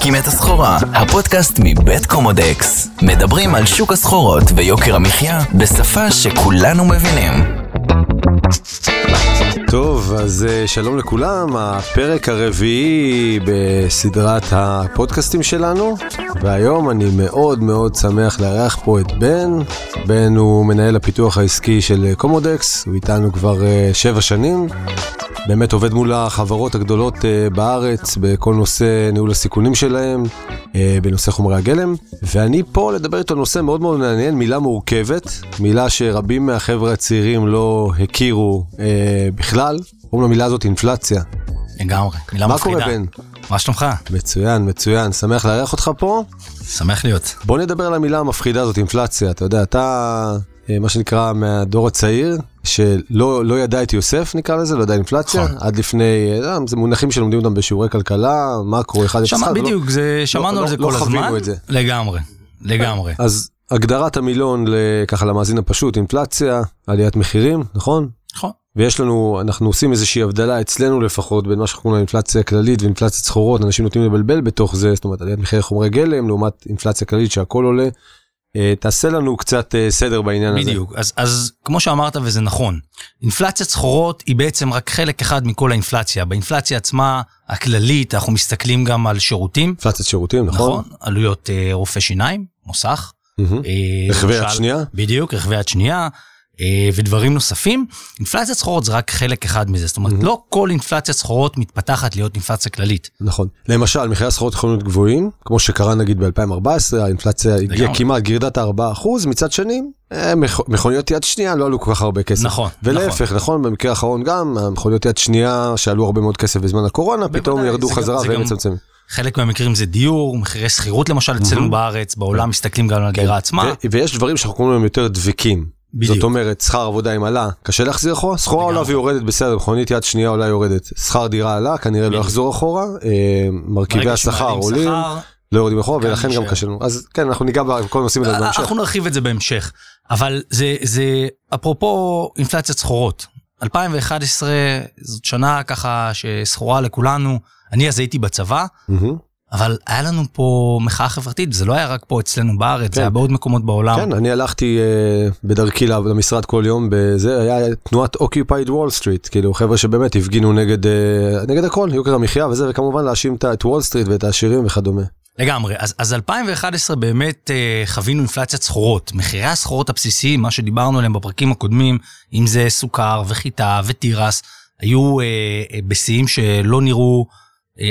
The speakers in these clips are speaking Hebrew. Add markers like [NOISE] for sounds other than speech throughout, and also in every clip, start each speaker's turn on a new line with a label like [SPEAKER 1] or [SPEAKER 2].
[SPEAKER 1] שוקקים את הסחורה, הפודקאסט מבית קומודקס. מדברים על שוק הסחורות ויוקר המחיה בשפה שכולנו מבינים.
[SPEAKER 2] טוב, אז אה, שלום לכולם, הפרק הרביעי בסדרת הפודקאסטים שלנו, והיום אני מאוד מאוד שמח לארח פה את בן. בן הוא מנהל הפיתוח העסקי של קומודקס, הוא איתנו כבר אה, שבע שנים. באמת עובד מול החברות הגדולות uh, בארץ בכל נושא ניהול הסיכונים שלהם, uh, בנושא חומרי הגלם, ואני פה לדבר איתו נושא מאוד מאוד מעניין, מילה מורכבת, מילה שרבים מהחבר'ה הצעירים לא הכירו uh, בכלל, קוראים למילה הזאת אינפלציה.
[SPEAKER 3] לגמרי, מילה
[SPEAKER 2] מה
[SPEAKER 3] מפחידה.
[SPEAKER 2] קורה בן?
[SPEAKER 3] מה שלומך?
[SPEAKER 2] מצוין, מצוין, שמח לארח אותך פה.
[SPEAKER 3] שמח להיות.
[SPEAKER 2] בוא נדבר על המילה המפחידה הזאת, אינפלציה. אתה יודע, אתה, אה, מה שנקרא, מהדור הצעיר, שלא לא ידע את יוסף, נקרא לזה, לא ידע אינפלציה,
[SPEAKER 3] נכון.
[SPEAKER 2] עד לפני, אה, זה מונחים שלומדים אותם בשיעורי כלכלה, מקרו, אחד
[SPEAKER 3] שמע,
[SPEAKER 2] אחד,
[SPEAKER 3] בדיוק, זה, שמענו
[SPEAKER 2] לא-
[SPEAKER 3] על זה
[SPEAKER 2] לא
[SPEAKER 3] כל
[SPEAKER 2] חווינו
[SPEAKER 3] הזמן.
[SPEAKER 2] את זה.
[SPEAKER 3] לגמרי, לגמרי.
[SPEAKER 2] אז הגדרת המילון, ככה למאזין הפשוט, אינפלציה, עליית מחירים, נכון?
[SPEAKER 3] נכון.
[SPEAKER 2] ויש לנו, אנחנו עושים איזושהי הבדלה אצלנו לפחות בין מה שאנחנו קוראים לאינפלציה כללית ואינפלציית סחורות, אנשים נוטים לבלבל בתוך זה, זאת אומרת עליית מחירי חומרי גלם לעומת אינפלציה כללית שהכל עולה. אה, תעשה לנו קצת אה, סדר בעניין הזה.
[SPEAKER 3] בדיוק. אז, אז כמו שאמרת, וזה נכון, אינפלציית סחורות היא בעצם רק חלק אחד מכל האינפלציה. באינפלציה עצמה, הכללית, אנחנו מסתכלים גם על שירותים,
[SPEAKER 2] אינפלציית שירותים, נכון?
[SPEAKER 3] נכון? עלויות אה, רופא שיניים, מוסך.
[SPEAKER 2] מהמם.
[SPEAKER 3] אה,
[SPEAKER 2] רכבי יד שנייה?
[SPEAKER 3] בדיוק, רכבי יד שנייה. אה, ודברים נוספים, אינפלציית סחורות זה רק חלק אחד מזה, זאת אומרת,
[SPEAKER 2] Mhm.
[SPEAKER 3] לא כל אינפלציית סחורות מתפתחת להיות אינפלציה כללית.
[SPEAKER 2] נכון. למשל, מחירי הסחורות יכולים להיות גבוהים, כמו שקרה נגיד ב-2014, האינפלציה הגיעה. כמעט גירדת ה-4%, מצד שני, אה, מכ- מכוניות יד שנייה לא עלו כל כך הרבה כסף.
[SPEAKER 3] נכון,
[SPEAKER 2] ולהפך, נכון, במקרה האחרון גם, המכוניות יד שנייה שעלו הרבה מאוד כסף בזמן הקורונה, פתאום ירדו
[SPEAKER 3] זה
[SPEAKER 2] חזרה והם מצמצמים.
[SPEAKER 3] חלק מהמקרים זה דיור, מחירי שכירות למשל אצלנו בארץ, בעולם מסתכלים גם על הדירה עצמה.
[SPEAKER 2] ו- ויש דברים שאנחנו קוראים להם יותר דביקים.
[SPEAKER 3] בדיוק.
[SPEAKER 2] זאת אומרת, שכר עבודה אם עלה, קשה להחזיר אחורה, סחורה עולה. ויורדת בסדר, מכונית יד שנייה עולה יורדת. שכר דירה עלה, כנראה לא
[SPEAKER 3] בדיוק.
[SPEAKER 2] יחזור אחורה, אה, מרכיבי השכר עולים,
[SPEAKER 3] שכר,
[SPEAKER 2] לא יורדים אחורה, ולכן גם. קשה לנו. אז כן, אנחנו ניגע בכל הנושאים האלה בהמשך.
[SPEAKER 3] אנחנו נרחיב את זה בהמשך. אבל זה, זה, אפרופו אינפלציית סחורות. 2011 זאת שנה ככה שסחורה לכולנו. אני אז הייתי בצבא,
[SPEAKER 2] מהמם.
[SPEAKER 3] אבל היה לנו פה מחאה חברתית, זה לא היה רק פה אצלנו בארץ,
[SPEAKER 2] כן.
[SPEAKER 3] זה היה בעוד מקומות בעולם.
[SPEAKER 2] כן, אני הלכתי אה, בדרכי למשרד כל יום, בזה היה תנועת Occupied Wall Street, כאילו חבר'ה שבאמת הפגינו נגד, אה, נגד הכל, יוקר המחיה וזה, וכמובן להאשים את- וול סטריט ואת העשירים וכדומה.
[SPEAKER 3] לגמרי. אז, אז 2011 באמת אה, חווינו אינפלציית סחורות. מחירי הסחורות הבסיסיים, מה שדיברנו עליהם בפרקים הקודמים, אם זה סוכר וחיטה ותירס, היו אה, אה, בשיאים שלא נראו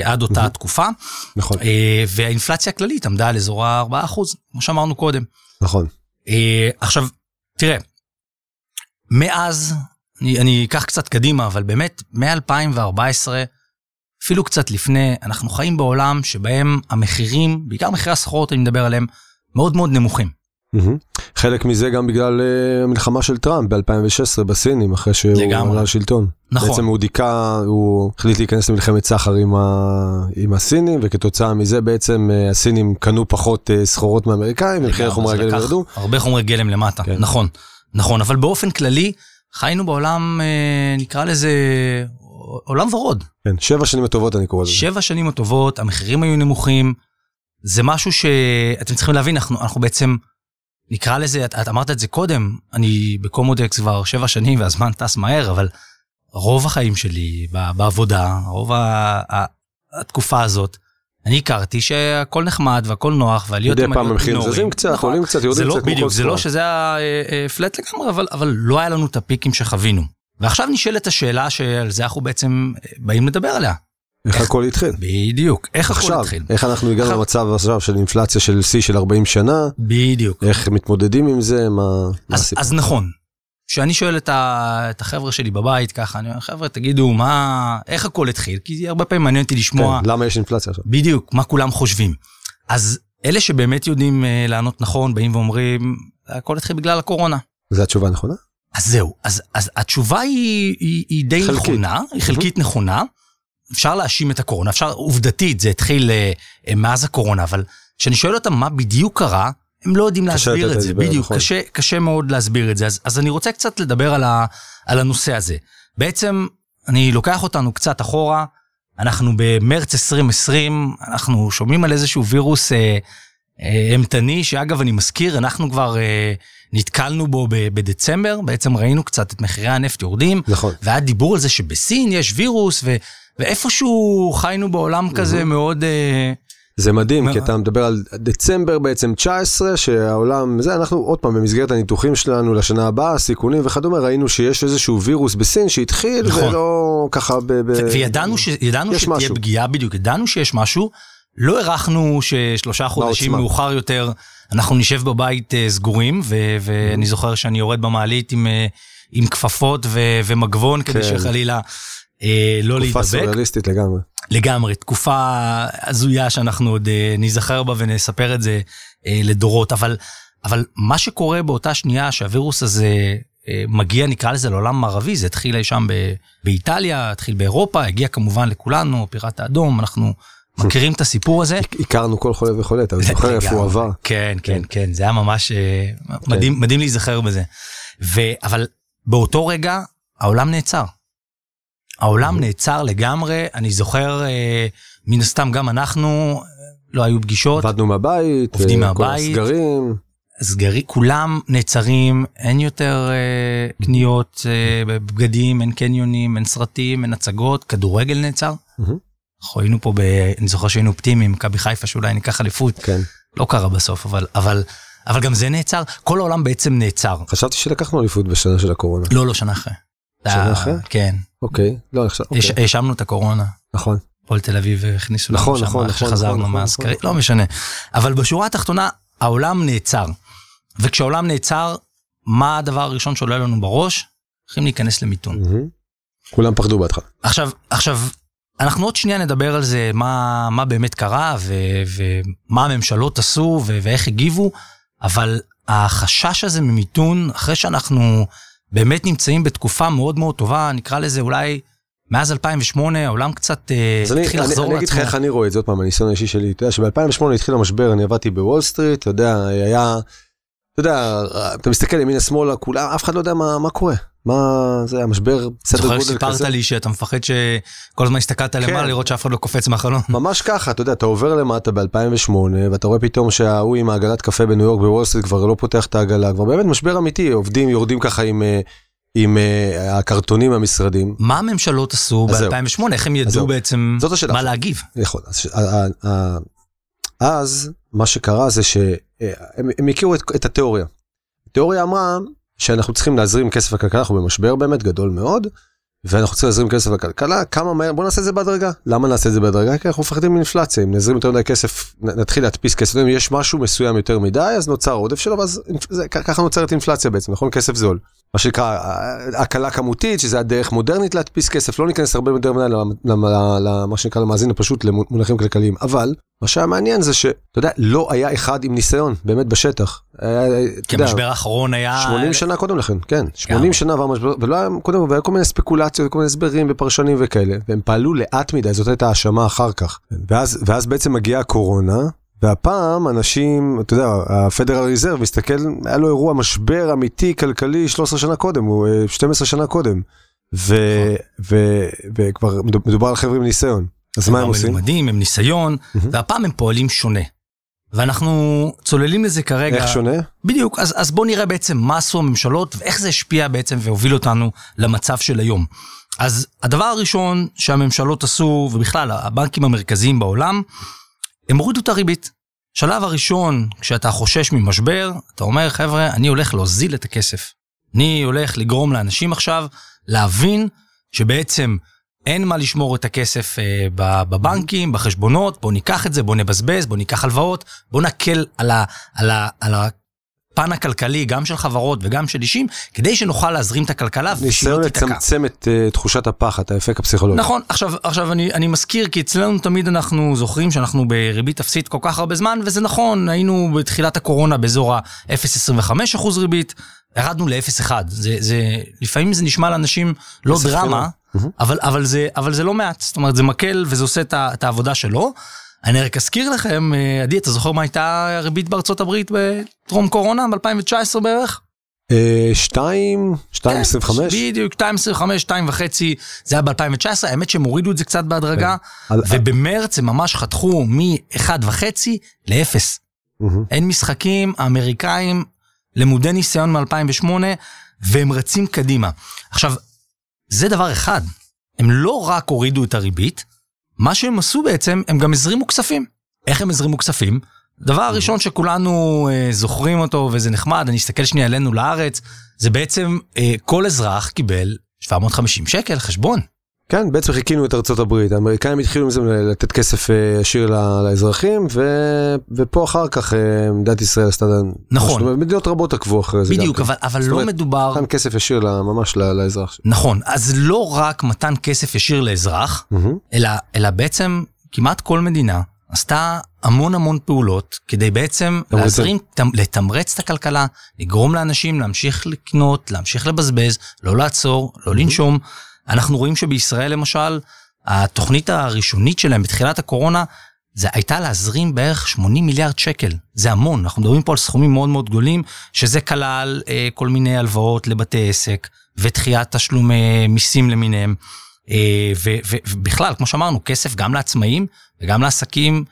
[SPEAKER 3] עד אותה תקופה.
[SPEAKER 2] נכון,
[SPEAKER 3] אה, והאינפלציה הכללית עמדה על אזור ה-4%, כמו שאמרנו קודם.
[SPEAKER 2] נכון.
[SPEAKER 3] אה, עכשיו, תראה, מאז, אני, אני אקח קצת קדימה, אבל באמת, מ-2014, אפילו קצת לפני, אנחנו חיים בעולם שבהם המחירים, בעיקר מחירי הסחורות, אני מדבר עליהם, מאוד מאוד נמוכים.
[SPEAKER 2] מהמם. חלק מזה גם בגלל אה, המלחמה של טראמפ ב-2016 בסינים, אחרי שהוא. עלה לשלטון.
[SPEAKER 3] נכון.
[SPEAKER 2] בעצם הוא דיכא, הוא החליט להיכנס למלחמת סחר עם, ה... עם הסינים, וכתוצאה מזה בעצם אה, הסינים קנו פחות אה, סחורות מהאמריקאים, ומחירי חומרי הגלם
[SPEAKER 3] לקח
[SPEAKER 2] ירדו.
[SPEAKER 3] הרבה חומרי גלם למטה,
[SPEAKER 2] כן.
[SPEAKER 3] נכון. נכון, אבל באופן כללי, חיינו בעולם, אה, נקרא לזה, עולם ורוד.
[SPEAKER 2] כן, שבע שנים הטובות אני קורא לזה.
[SPEAKER 3] שבע שנים הטובות, המחירים היו נמוכים, זה משהו שאתם צריכים להבין, אנחנו, אנחנו בעצם, נקרא לזה, את, את אמרת את זה קודם, אני בקומודקס כבר שבע שנים והזמן טס מהר, אבל רוב החיים שלי בעבודה, רוב התקופה הזאת, אני הכרתי שהכל נחמד והכל נוח ועליות
[SPEAKER 2] מדי פעם המחירים. זזים קצת,
[SPEAKER 3] נכון.
[SPEAKER 2] עולים קצת, יורדים
[SPEAKER 3] לא,
[SPEAKER 2] קצת.
[SPEAKER 3] בדיוק, זה לא. שזה היה אה, אה, פלט לגמרי, אבל, אבל לא היה לנו את הפיקים שחווינו. ועכשיו נשאלת השאלה שעל זה אנחנו בעצם אה, באים לדבר עליה.
[SPEAKER 2] איך הכל התחיל.
[SPEAKER 3] בדיוק, איך הכל התחיל.
[SPEAKER 2] איך אנחנו הגענו למצב עכשיו של אינפלציה של שיא של 40 שנה,
[SPEAKER 3] בדיוק.
[SPEAKER 2] איך מתמודדים עם זה, מה הסיפור.
[SPEAKER 3] אז נכון, כשאני שואל את, ה, את החבר'ה שלי בבית ככה, אני אומר, חבר'ה, תגידו, מה, איך הכל התחיל? כי הרבה פעמים מעניין אותי לשמוע
[SPEAKER 2] כן, למה יש אינפלציה עכשיו?
[SPEAKER 3] בדיוק מה כולם חושבים. אז אלה שבאמת יודעים אה, לענות נכון, באים ואומרים, הכל התחיל בגלל הקורונה.
[SPEAKER 2] זו התשובה הנכונה?
[SPEAKER 3] אז זהו, אז, אז התשובה היא, היא, היא די
[SPEAKER 2] חלקית.
[SPEAKER 3] נכונה, היא חלקית נכונה. אפשר להאשים את הקורונה, אפשר, עובדתית, זה התחיל אה, אה, מאז הקורונה, אבל כשאני שואל אותם מה בדיוק קרה, הם לא יודעים להסביר את זה, בדיוק,
[SPEAKER 2] נכון.
[SPEAKER 3] קשה, קשה מאוד להסביר את זה. אז, אז אני רוצה קצת לדבר על, ה, על הנושא הזה. בעצם, אני לוקח אותנו קצת אחורה, אנחנו במרץ 2020, אנחנו שומעים על איזשהו וירוס אה, אה, אימתני, שאגב, אני מזכיר, אנחנו כבר אה, נתקלנו בו ב- בדצמבר, בעצם ראינו קצת את מחירי הנפט יורדים,
[SPEAKER 2] נכון.
[SPEAKER 3] והיה דיבור על זה שבסין יש וירוס, ו, ואיפשהו חיינו בעולם כזה מאוד... אה,
[SPEAKER 2] זה מדהים, כי אתה מדבר על דצמבר בעצם 19, שהעולם, זה אנחנו עוד פעם במסגרת הניתוחים שלנו לשנה הבאה, סיכונים וכדומה, ראינו שיש איזשהו וירוס בסין שהתחיל,
[SPEAKER 3] נכון.
[SPEAKER 2] ולא ככה ב...
[SPEAKER 3] וידענו, ש, שתהיה
[SPEAKER 2] משהו.
[SPEAKER 3] פגיעה, בדיוק, ידענו שיש משהו, לא הערכנו ששלושה חודשים
[SPEAKER 2] בעוצמה.
[SPEAKER 3] מאוחר יותר אנחנו נשב בבית אה, סגורים, ו- ואני זוכר שאני יורד במעלית עם, אה, עם כפפות ו- ומגבון, כדי
[SPEAKER 2] כן.
[SPEAKER 3] שחלילה אה, לא
[SPEAKER 2] תקופה
[SPEAKER 3] להידבק.
[SPEAKER 2] סוריאליסטית לגמרי.
[SPEAKER 3] לגמרי, תקופה הזויה שאנחנו עוד אה, ניזכר בה ונספר את זה אה, לדורות, אבל, אבל מה שקורה באותה שנייה שהווירוס הזה אה, מגיע, נקרא לזה לעולם מערבי, זה התחיל אי שם ב- באיטליה, התחיל באירופה, הגיע כמובן לכולנו, פיראט האדום, אנחנו מכירים את הסיפור הזה. [LAUGHS]
[SPEAKER 2] הכרנו כל חולה וחולה, אתה זוכר איפה הוא. עבר.
[SPEAKER 3] כן, כן, כן, זה היה ממש אה, מדהים, מדהים להיזכר בזה. ו, אבל באותו רגע העולם נעצר. העולם נעצר לגמרי, אני זוכר, אה, מן הסתם גם אנחנו, אה, לא היו פגישות,
[SPEAKER 2] עבדנו מהבית,
[SPEAKER 3] עובדים
[SPEAKER 2] אה, כל
[SPEAKER 3] מהבית.
[SPEAKER 2] הסגרים,
[SPEAKER 3] סגרי, כולם נעצרים, אין יותר אה, קניות אה, בבגדים, אין קניונים, אין סרטים, אין הצגות, כדורגל נעצר. אנחנו היינו פה, ב, אני זוכר שהיינו אופטימיים, מכבי חיפה שאולי ניקח אליפות,
[SPEAKER 2] כן.
[SPEAKER 3] לא קרה בסוף, אבל, אבל, אבל גם זה נעצר, כל העולם בעצם נעצר.
[SPEAKER 2] חשבתי שלקחנו אליפות בשנה של הקורונה.
[SPEAKER 3] לא, לא, שנה אחרי.
[SPEAKER 2] שנה אחרי?
[SPEAKER 3] כן,
[SPEAKER 2] אוקיי, לא, עכשיו, אוקיי,
[SPEAKER 3] האשמנו את הקורונה.
[SPEAKER 2] נכון.
[SPEAKER 3] הפועל תל אביב הכניסו
[SPEAKER 2] נכון,
[SPEAKER 3] לנו
[SPEAKER 2] נכון,
[SPEAKER 3] שם,
[SPEAKER 2] נכון, נכון, נכון,
[SPEAKER 3] מהסקרים,
[SPEAKER 2] נכון.
[SPEAKER 3] לא משנה. אבל בשורה התחתונה, העולם נעצר. וכשהעולם נעצר, מה הדבר הראשון שעולה לנו בראש? הולכים להיכנס למיתון.
[SPEAKER 2] כולם פחדו בהתחלה.
[SPEAKER 3] עכשיו, עכשיו, אנחנו עוד שנייה נדבר על זה, מה, מה באמת קרה, ו, ומה הממשלות עשו, ו, ואיך הגיבו, אבל החשש הזה ממיתון, אחרי שאנחנו באמת נמצאים בתקופה מאוד מאוד טובה, נקרא לזה אולי מאז 2008, העולם קצת אה,
[SPEAKER 2] אני,
[SPEAKER 3] התחיל
[SPEAKER 2] אני,
[SPEAKER 3] לחזור
[SPEAKER 2] אני אגיד לך
[SPEAKER 3] לעצמו.
[SPEAKER 2] איך אני רואה את זה עוד פעם, הניסיון האישי שלי. אתה יודע שב-2008 התחיל המשבר, אני עבדתי בוול סטריט, אתה יודע, היה, אתה יודע, אתה מסתכל ימינה שמאלה, כולם, אף אחד לא יודע מה, מה קורה. מה זה, המשבר, סדר
[SPEAKER 3] זוכר
[SPEAKER 2] גודל
[SPEAKER 3] שסיפרת
[SPEAKER 2] כזה.
[SPEAKER 3] לי שאתה מפחד שכל הזמן הסתכלת למעלה לראות שאף אחד לא קופץ מהחלון. [LAUGHS]
[SPEAKER 2] ממש ככה, אתה יודע, אתה עובר למטה ב-2008, ואתה רואה פתאום שההוא עם העגלת קפה בניו יורק בוול סטריט כבר לא פותח את העגלה, כבר באמת משבר אמיתי, עובדים, יורדים ככה עם, אה, עם אה, הקרטונים מהמשרדים.
[SPEAKER 3] מה הממשלות עשו
[SPEAKER 2] אז זהו.
[SPEAKER 3] ב-2008? איך הם ידעו. בעצם. מה להגיב?
[SPEAKER 2] יכול. אז, ש- ה- ה- ה- אז מה שקרה זה שהם הם הכירו את, את התיאוריה. התיאוריה אמרה שאנחנו צריכים להזרים כסף לכלכלה, אנחנו במשבר באמת גדול מאוד, ואנחנו צריכים להזרים כסף לכלכלה, כמה מהר, בוא נעשה את זה בהדרגה. למה נעשה את זה בהדרגה? כי אנחנו מפחדים מאינפלציה, אם נזרים יותר מדי כסף, נתחיל להדפיס כסף, אם יש משהו מסוים יותר מדי, אז נוצר עודף שלו, ואז זה, ככה נוצרת אינפלציה בעצם, נכון? כסף זול. מה שנקרא הקלה כמותית, שזה הדרך מודרנית להדפיס כסף, לא ניכנס הרבה יותר מדי למה שנקרא למאזין הפשוט למונחים כלכליים, אבל מה שהיה מעניין זה שאתה יודע, לא היה אחד עם ניסיון, באמת בשטח. היה, אתה
[SPEAKER 3] כי
[SPEAKER 2] יודע,
[SPEAKER 3] המשבר האחרון היה...
[SPEAKER 2] 80 שנה קודם לכן, כן, 80
[SPEAKER 3] לגמרי.
[SPEAKER 2] שנה עבר משבר, ולא היה קודם, והיו כל מיני ספקולציות וכל מיני הסברים ופרשנים וכאלה, והם פעלו לאט מדי, זאת הייתה האשמה אחר כך. ואז, ואז בעצם מגיעה הקורונה, והפעם אנשים, אתה יודע, הפדרל ריזרב מסתכל, היה לו אירוע משבר אמיתי כלכלי 13 שנה קודם, אה, 12 שנה קודם. וכבר מדובר על חבר'ה עם ניסיון. אז מה הם עושים?
[SPEAKER 3] מלומדים, הם ניסיון. והפעם הם פועלים שונה. ואנחנו צוללים לזה כרגע.
[SPEAKER 2] איך שונה?
[SPEAKER 3] בדיוק, אז, אז בואו נראה בעצם מה עשו הממשלות ואיך זה השפיע בעצם והוביל אותנו למצב של היום. אז הדבר הראשון שהממשלות עשו, ובכלל הבנקים המרכזיים בעולם, הם הורידו את הריבית. שלב הראשון, כשאתה חושש ממשבר, אתה אומר, חבר'ה, אני הולך להוזיל את הכסף. אני הולך לגרום לאנשים עכשיו להבין שבעצם אין מה לשמור את הכסף אה, בבנקים, בחשבונות, בואו ניקח את זה, בואו נבזבז, בואו ניקח הלוואות, בואו נקל על, ה, על, ה, על הפן הכלכלי, גם של חברות וגם של אישים, כדי שנוכל להזרים את הכלכלה ושהיא
[SPEAKER 2] ניסיון
[SPEAKER 3] לא תיתקע.
[SPEAKER 2] לצמצם את uh, תחושת הפחד, האפקט הפסיכולוגי.
[SPEAKER 3] נכון, עכשיו, עכשיו אני, אני מזכיר, כי אצלנו תמיד אנחנו זוכרים שאנחנו בריבית אפסית כל כך הרבה זמן, וזה נכון, היינו בתחילת הקורונה באזור ה-0.25 אחוז ריבית, ירדנו ל-0.1. זה, זה, לפעמים זה נשמע לאנשים לא דרמה,
[SPEAKER 2] קטן.
[SPEAKER 3] אבל, אבל, זה, אבל זה לא מעט, זאת אומרת, זה מקל וזה עושה את, את העבודה שלו. אני רק אזכיר לכם, אה, עדי, אתה זוכר מה הייתה הריבית בארצות הברית בטרום קורונה, ב-2019 בערך?
[SPEAKER 2] אה, שתיים, שתיים עשרים וחמש?
[SPEAKER 3] בדיוק, 2.25, 2.5, זה היה ב-2019, האמת שהם הורידו את זה קצת בהדרגה,
[SPEAKER 2] כן.
[SPEAKER 3] ובמרץ הם ממש חתכו מ-1.5 ל-0.
[SPEAKER 2] מהמם.
[SPEAKER 3] אין משחקים, האמריקאים למודי ניסיון מ-2008, והם רצים קדימה. עכשיו, זה דבר אחד, הם לא רק הורידו את הריבית, מה שהם עשו בעצם, הם גם הזרימו כספים. איך הם הזרימו כספים? דבר ראשון שכולנו אה, זוכרים אותו, וזה נחמד, אני אסתכל שנייה עלינו לארץ, זה בעצם אה, כל אזרח קיבל 750 שקל חשבון.
[SPEAKER 2] כן, בעצם חיכינו את ארצות הברית, האמריקאים התחילו עם זה לתת כסף אה, ישיר לאזרחים, ו... ופה אחר כך אה, מדינת ישראל עשתה...
[SPEAKER 3] נכון.
[SPEAKER 2] משהו, מדינות רבות עקבו אחרי זה.
[SPEAKER 3] בדיוק,
[SPEAKER 2] כן.
[SPEAKER 3] אבל, אבל לא
[SPEAKER 2] אומרת,
[SPEAKER 3] מדובר...
[SPEAKER 2] נתן כסף ישיר ממש לאזרח.
[SPEAKER 3] נכון, אז לא רק מתן כסף ישיר לאזרח,
[SPEAKER 2] מהמם.
[SPEAKER 3] אלא, אלא בעצם כמעט כל מדינה עשתה המון המון פעולות כדי בעצם. להזרים, תמ- לתמרץ את הכלכלה, לגרום לאנשים להמשיך לקנות, להמשיך לבזבז, לא לעצור, לא לנשום. אנחנו רואים שבישראל למשל, התוכנית הראשונית שלהם בתחילת הקורונה, זה הייתה להזרים בערך 80 מיליארד שקל. זה המון, אנחנו מדברים פה על סכומים מאוד מאוד גדולים, שזה כלל אה, כל מיני הלוואות לבתי עסק, ודחיית תשלומי מיסים למיניהם. אה, ובכלל, כמו שאמרנו, כסף גם לעצמאים וגם לעסקים אה,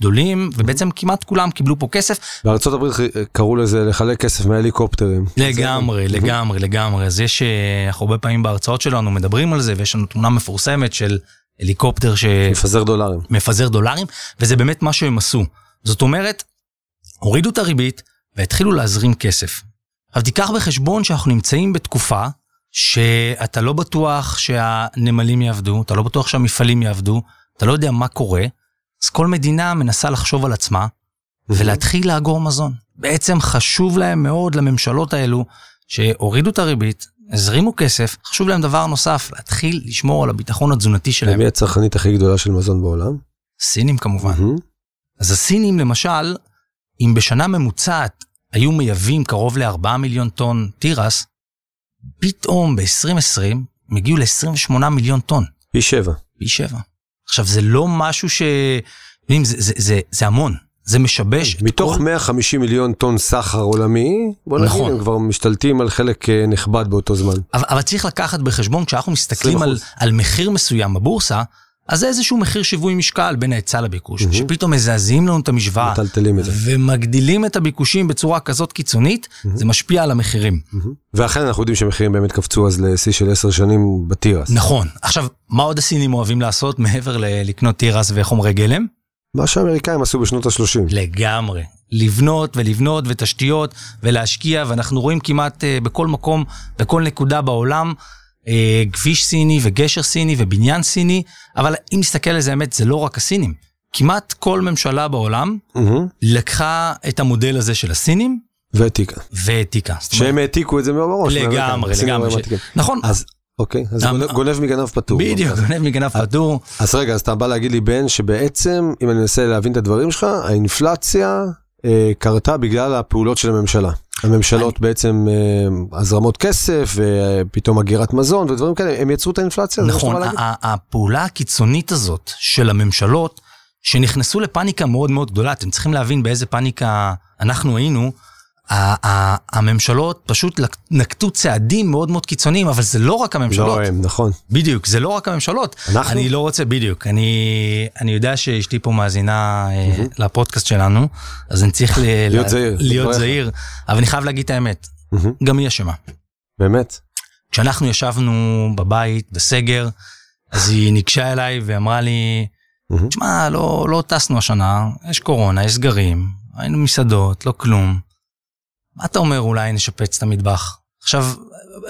[SPEAKER 3] גדולים, ובעצם כמעט כולם קיבלו פה כסף.
[SPEAKER 2] בארצות הברית אה, קראו לזה לחלק כסף מההליקופטרים.
[SPEAKER 3] לגמרי, לגמרי, לגמרי. אז יש, אה, אנחנו הרבה פעמים בהרצאות שלנו מדברים על זה, ויש לנו תמונה מפורסמת של הליקופטר
[SPEAKER 2] מפזר דולרים.
[SPEAKER 3] שמפזר דולרים, וזה באמת מה שהם עשו. זאת אומרת, הורידו את הריבית והתחילו להזרים כסף. עכשיו תיקח בחשבון שאנחנו נמצאים בתקופה שאתה לא בטוח שהנמלים יעבדו, אתה לא בטוח שהמפעלים יעבדו, אתה לא יודע מה קורה, אז כל מדינה מנסה לחשוב על עצמה ולהתחיל לאגור מזון. בעצם חשוב להם מאוד לממשלות האלו שהורידו את הריבית, הזרימו כסף, חשוב להם דבר נוסף, להתחיל לשמור על הביטחון התזונתי שלהם.
[SPEAKER 2] מי הצרכנית הכי גדולה של מזון בעולם?
[SPEAKER 3] סינים כמובן.
[SPEAKER 2] מהמם.
[SPEAKER 3] אז הסינים למשל, אם בשנה ממוצעת היו מייבאים קרוב ל-4 מיליון טון תירס, פתאום ב-2020 הם הגיעו ל-28 מיליון טון,
[SPEAKER 2] פי שבע.
[SPEAKER 3] פי שבע. עכשיו זה לא משהו ש... זה, זה, זה, זה המון, זה משבש את
[SPEAKER 2] מתוך
[SPEAKER 3] כל...
[SPEAKER 2] 150 מיליון טון סחר עולמי, בוא נגיד,
[SPEAKER 3] נכון.
[SPEAKER 2] הם כבר משתלטים על חלק אה, נכבד באותו זמן.
[SPEAKER 3] אבל, אבל צריך לקחת בחשבון, כשאנחנו מסתכלים
[SPEAKER 2] 20%.
[SPEAKER 3] על, על מחיר מסוים בבורסה, אז זה איזשהו מחיר שיווי משקל בין ההיצע לביקוש,
[SPEAKER 2] מהמם.
[SPEAKER 3] שפתאום מזעזעים לנו את המשוואה,
[SPEAKER 2] מטלטלים את זה.
[SPEAKER 3] ומגדילים את הביקושים בצורה כזאת קיצונית, זה משפיע על המחירים.
[SPEAKER 2] מהמם. ואכן אנחנו יודעים שהמחירים באמת קפצו אז לשיא של 10 שנים בתירס.
[SPEAKER 3] נכון. עכשיו, מה עוד הסינים אוהבים לעשות מעבר לקנות תירס וחומרי גלם?
[SPEAKER 2] מה שהאמריקאים עשו בשנות ה-30.
[SPEAKER 3] לגמרי. לבנות ולבנות ותשתיות ולהשקיע, ואנחנו רואים כמעט אה, בכל מקום, בכל נקודה בעולם, כביש סיני וגשר סיני ובניין סיני, אבל אם נסתכל על זה, האמת, זה לא רק הסינים. כמעט כל ממשלה בעולם לקחה את המודל הזה של הסינים
[SPEAKER 2] והעתיקה.
[SPEAKER 3] והעתיקה.
[SPEAKER 2] שהם העתיקו את זה בראש.
[SPEAKER 3] לגמרי, לגמרי. נכון,
[SPEAKER 2] אז אוקיי, אז
[SPEAKER 3] אה,
[SPEAKER 2] גונב- מגנב פטור.
[SPEAKER 3] בדיוק, גונב מגנב פטור.
[SPEAKER 2] אז רגע, אז אתה בא להגיד לי, בן, שבעצם, אם אני מנסה להבין את הדברים שלך, האינפלציה אה, קרתה בגלל הפעולות של הממשלה. הממשלות בעצם אה, הזרמות כסף, ופתאום הגירת מזון ודברים כאלה, הם יצרו את האינפלציה?
[SPEAKER 3] נכון, הפעולה הקיצונית הזאת של הממשלות, שנכנסו לפאניקה מאוד מאוד גדולה, אתם צריכים להבין באיזה פאניקה אנחנו היינו, הממשלות פשוט נקטו צעדים מאוד מאוד קיצוניים, אבל זה לא רק הממשלות.
[SPEAKER 2] לא הם, נכון.
[SPEAKER 3] בדיוק, זה לא רק הממשלות.
[SPEAKER 2] אנחנו?
[SPEAKER 3] אני לא רוצה, בדיוק, אני, אני יודע שאשתי פה מאזינה אה, לפודקאסט שלנו, אז אני צריך ל-
[SPEAKER 2] להיות
[SPEAKER 3] ל-
[SPEAKER 2] זהיר,
[SPEAKER 3] להיות. זהיר, אבל אני חייב להגיד את האמת. גם היא אשמה.
[SPEAKER 2] באמת?
[SPEAKER 3] כשאנחנו ישבנו בבית, בסגר, אז היא ניגשה אליי ואמרה לי. תשמע, לא, לא טסנו השנה, יש קורונה, יש סגרים, היינו מסעדות, לא כלום. מה אתה אומר, אולי נשפץ את המטבח? עכשיו,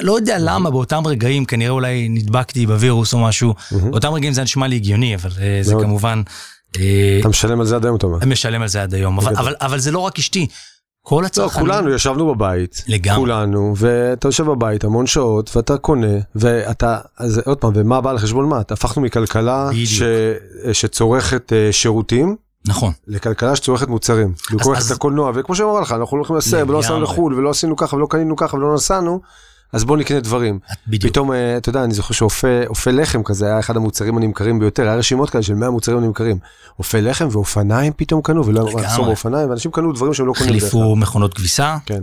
[SPEAKER 3] לא יודע למה באותם רגעים, כנראה אולי נדבקתי בווירוס או משהו. באותם רגעים זה נשמע לי הגיוני, אבל אה, זה. כמובן, אה,
[SPEAKER 2] אתה משלם על זה עד היום, אתה אומר.
[SPEAKER 3] אני משלם על זה עד היום, אבל, זה לא רק אשתי, כל
[SPEAKER 2] לא,
[SPEAKER 3] הצרכנים,
[SPEAKER 2] כולנו ישבנו בבית,
[SPEAKER 3] לגמרי.
[SPEAKER 2] כולנו, ואתה יושב בבית המון שעות, ואתה קונה, ואתה, אז עוד פעם, ומה בא על חשבון מה? הפכנו מכלכלה. ש, שצורכת אה, שירותים,
[SPEAKER 3] נכון,
[SPEAKER 2] לכלכלה שצורכת מוצרים.
[SPEAKER 3] אז-
[SPEAKER 2] את הקולנוע, וכמו שאמר לך, אנחנו הולכים לסרט, ולא נסענו. לחו"ל, ולא עשינו ככה, ולא קנינו ככה, ולא נסענו, אז בוא נקנה דברים.
[SPEAKER 3] בדיוק.
[SPEAKER 2] פתאום, אה, אתה יודע, אני זוכר שאופה לחם כזה היה אחד המוצרים הנמכרים ביותר, היה רשימות כאלה של 100 מוצרים הנמכרים. אופה לחם ואופניים פתאום קנו, ולא. מחסור באופניים, ואנשים קנו דברים שהם לא קונים.
[SPEAKER 3] החליפו מכונות כביסה,
[SPEAKER 2] כן.